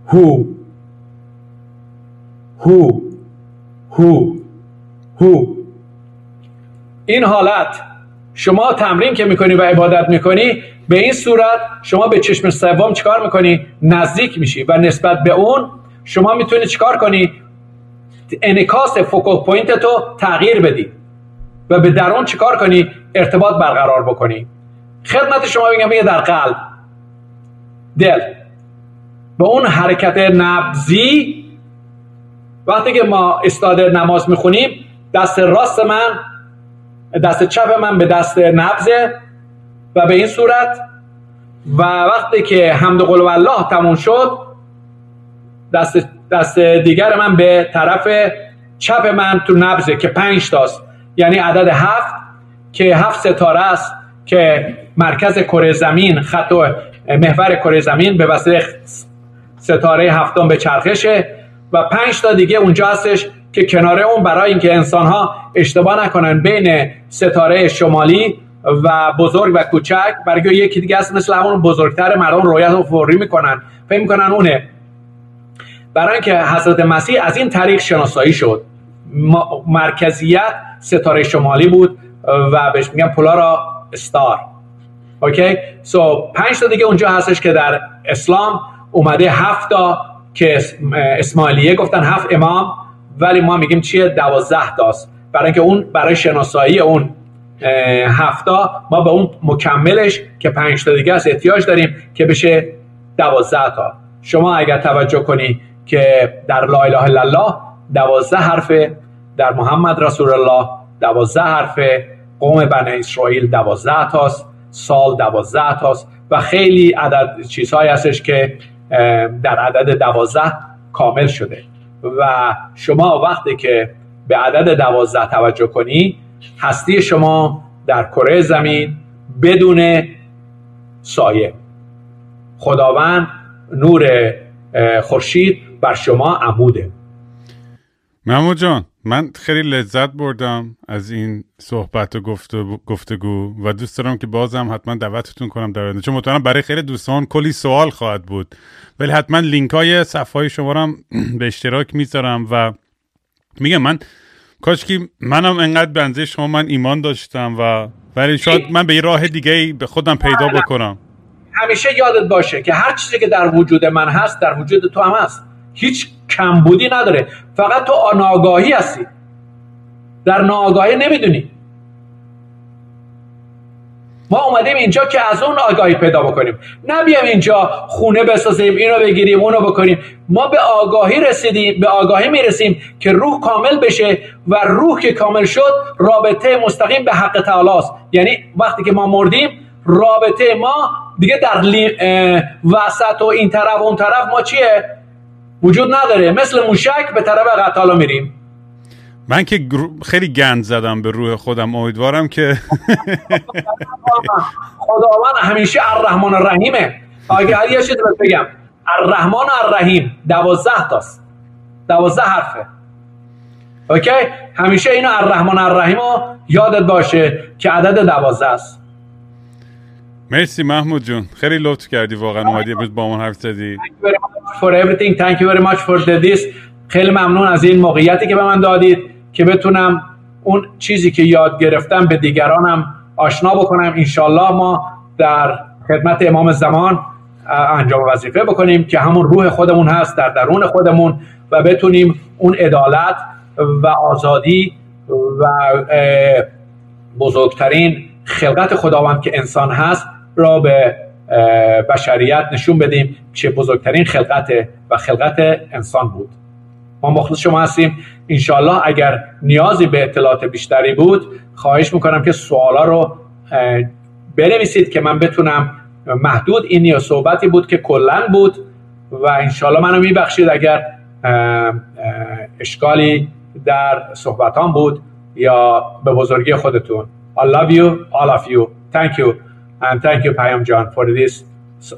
S4: هو هو هو هو. این حالت شما تمرین که می‌کنی و عبادت می‌کنی به این صورت شما به چشم سوم چیکار می‌کنی؟ نزدیک میشی و نسبت به اون شما می‌تونی چیکار کنی؟ انعکاس focal point تو تغییر بدی و به درون چیکار کنی؟ ارتباط برقرار بکنی. خدمت شما بگم میگه در قلب. دل. به اون حرکت نبزی وقتی که ما استاده نماز می‌خونیم دست راست من دست چپ من به دست نبزه و به این صورت. و وقتی که حمد قل و الله تموم شد دست, دست دیگر من به طرف چپ من تو نبزه که پنج تاست یعنی عدد هفت که هفت ستاره است که مرکز کره زمین خط و محور کره زمین به وسیله ستاره هفتم به چرخشه و پنج تا دیگه اونجا هستش که کنار اون برای اینکه انسان ها اشتباه نکنن بین ستاره شمالی و بزرگ و کوچک برای یکی دیگه است مثل همون بزرگتر مردم رویت و فوری می‌کنن. فکر می‌کنن اونه. برای اینکه حضرت مسیح از این طریق شناسایی شد. مرکزیت ستاره شمالی بود و بهش میگن پولارا استار. اوکی؟ سو پنج تا دیگه اونجا هستش که در اسلام اومده هفت تا که اسماعیلیه گفتن هفت امام. ولی ما میگیم چیه؟ دوازده تاست برای اینکه اون برای شناسایی اون هفتا ما به اون مکملش که پنج تا دیگه است احتیاج داریم که بشه دوازده تا. شما اگر توجه کنی که در لا اله الا الله دوازده حرفه در محمد رسول الله دوازده حرفه قوم بنی اسرائیل دوازده تاست سال دوازده تاست و خیلی عدد چیزهایی هستش که در عدد دوازده کامل شده. و شما وقتی که به عدد دوازده توجه کنی هستی شما در کره زمین بدون سایه. خداوند نور خورشید بر شما عموده.
S2: محمود جان. من خیلی لذت بردم از این صحبت و گفتگو و دوست دارم که بازم حتما دعوتتون کنم در چون مطمئنم برای خیلی دوستان کلی سوال خواهد بود. ولی حتما لینک های صفحه های شما رو به اشتراک می‌ذارم و میگم من کاش که منم انقدر بنزه شما من ایمان داشتم و ولی شاید من به یه راه دیگه به خودم پیدا بکنم.
S4: همیشه یادت باشه که هر چیزی که در وجود من هست در وجود تو هم هست. هیچ کمبودی نداره. فقط تو آناگاهی هستی. در ناآگاهی نمی‌دونی. ما اومدیم اینجا که از اون آگاهی پیدا بکنیم. نه بیام اینجا خونه بسازیم اینو بگیریم اونو بکنیم. ما به آگاهی رسیدیم به آگاهی می‌رسیم که روح کامل بشه و روح که کامل شد رابطه مستقیم به حق تعالی است. یعنی وقتی که ما مردیم رابطه ما دیگه در وسط و این طرف و اون طرف ما چیه؟ وجود نداره. مثل موشک به طرف قتالا میریم.
S2: من که خیلی گند زدم به روح خودم. امیدوارم که
S4: خداوند همیشه الرحمن الرحیمه. اگه یه چیزی بگم. الرحمن الرحیم. دوازده تاست. دوازده حرفه. اوکی؟ همیشه اینو الرحمن الرحیم یادت باشه که عدد دوازده است.
S2: مرسی محمود جون. خیلی لطف کردی واقعا اومدی با ما حرف زدی.
S4: For everything. Thank you very much for this. خیلی ممنون از این موقعیتی که به من دادید که بتونم اون چیزی که یاد گرفتم به دیگرانم آشنا بکنم. انشالله ما در خدمت امام زمان انجام وظیفه بکنیم که همون روح خودمون هست در درون خودمون و بتونیم اون عدالت و آزادی و بزرگترین خلقت خداوند که انسان هست را به بشریت نشون بدیم که بزرگترین خلقت و خلقت انسان بود. ما مخلص شما هستیم. انشالله اگر نیازی به اطلاعات بیشتری بود خواهش می‌کنم که سوالا رو بنویسید که من بتونم محدود این یا صحبتی بود که کلا بود و انشالله منو میبخشید اگر اشکالی در صحبتان بود یا به بزرگی خودتون. I love you. All of you. Thank you. And thank you پیام جان for this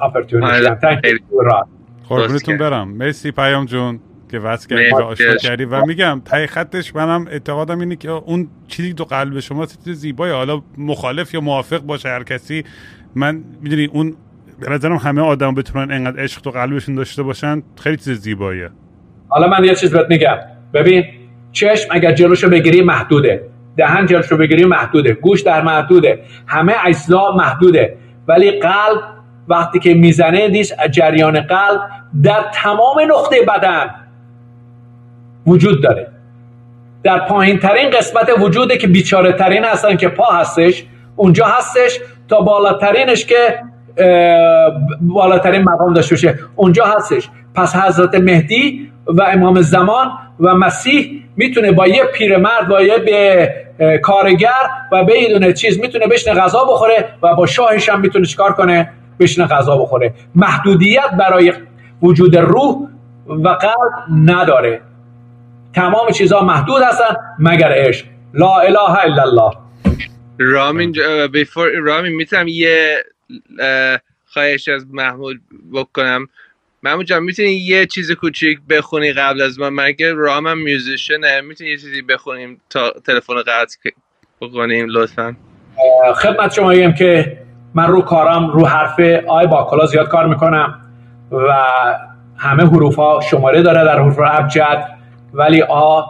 S4: opportunity. And thank you
S2: قربونتون برم. مرسی پیام جون که وصل کردی و آشنا کردی. و میگم تای خطش منم اعتقادم اینه که اون چیزی تو قلب شما چیز زیبایی. حالا مخالف یا موافق باشه هر کسی. من می‌دونی اون به نظرم همه آدم بتونن انقدر عشق تو قلبشون داشته باشن. خیلی چیز زیباییه.
S4: حالا من یه چیز بهت میگم. ببین چشم اگر جلوشو بگیری محدوده. دهن جلوشو بگیری محدوده. گوش در محدوده. همه اجزا محدوده. ولی قلب وقتی که می‌زنه دیش جریان قلب در تمام نقطه بدن وجود داره. در پایین ترین قسمت وجوده که بیچاره ترین هستن که پا هستش اونجا هستش. تا بالاترینش که بالاترین مقام داشته باشه اونجا هستش. پس حضرت مهدی و امام زمان و مسیح می‌تونه با یه پیرمرد با یه به کارگر و یه چیز می‌تونه بشنه غذا بخوره و با شاهش هم می‌تونه چیکار کنه؟ بشنه غذا بخوره. محدودیت برای وجود روح و قلب نداره. تمام چیزها محدود هستن مگر عشق. لا اله الا الله.
S3: رامین بیفور رامین می‌تونم یه خواهش از محمود بکنم. محمود جان می‌تونی یه چیز کوچیک بخونی قبل از من؟ من که رامم میوزیشنه می‌تونی یه چیزی بخونیم تا تلفن قطع بکنیم لطفا؟
S4: خدمت شما ایم که من رو کارم رو حرف آی با زیاد کار می‌کنم و همه حروف ها شماره داره در حروف ابجد ولی آ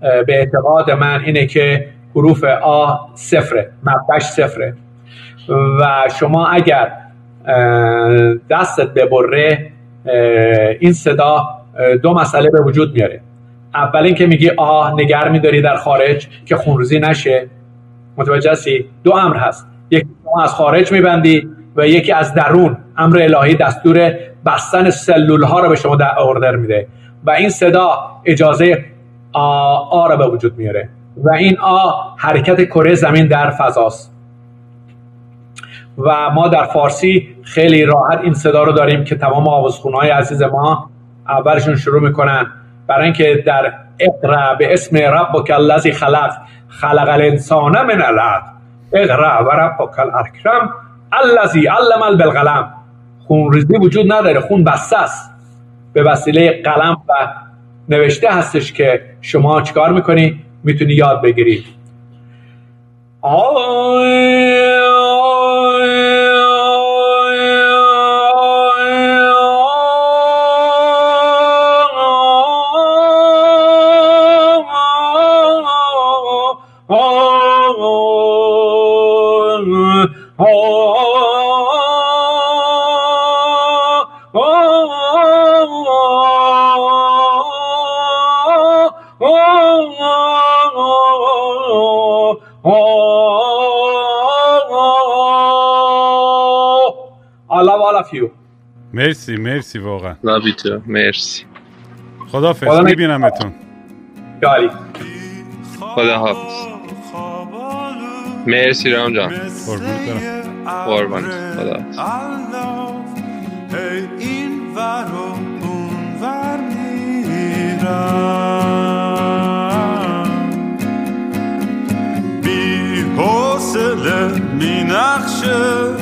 S4: به اعتقاد من اینه که حروف آ صفره مبدش صفره. و شما اگر دستت ببره این صدا دو مسئله به وجود میاره. اول اینکه میگی آه نگر میداری در خارج که خونروزی نشه. متوجه هستی؟ دو امر هست. یکی شما از خارج میبندی و یکی از درون. امر الهی دستور بستن سلول ها رو به شما در اوردر میده. و این صدا اجازه آ, آ را به وجود میاره. و این آ حرکت کره زمین در فضاست. و ما در فارسی خیلی راحت این صدا رو داریم که تمام های عزیز ما اولشون شروع می‌کنن. برای اینکه در اقرا به اسم ربک الذی خلق خلق الانسان من علق اقرا و ربک الاکرم الذی علم خون ریزی وجود نداره خون بسته است. به وسیله قلم و نوشته هستش که شما چیکار می‌کنی؟ می‌تونی یاد بگیری.
S2: مرسی مرسی واقعا.
S3: لابی مرسی.
S2: خدا فرست می‌بینم اتون
S3: خدا حافظ. مرسی رام جان.
S2: قربونت برم.
S3: قربانت. خدا
S1: این ور و اون ور میرم بی حوصله می نقشه.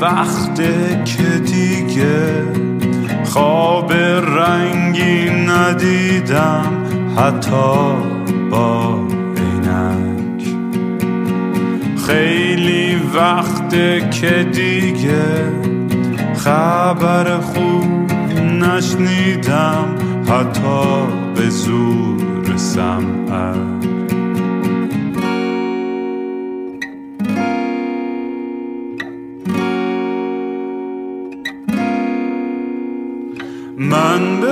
S1: وقته که دیگه خواب رنگی ندیدم حتی با عینک. خیلی وقته که دیگه خبر خوب نشنیدم حتی به زور سمعک.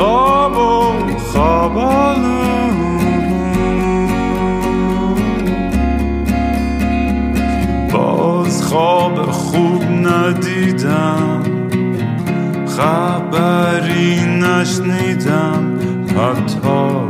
S1: خواب و خواب باز خواب خوب ندیدم خبری نشنیدم حتی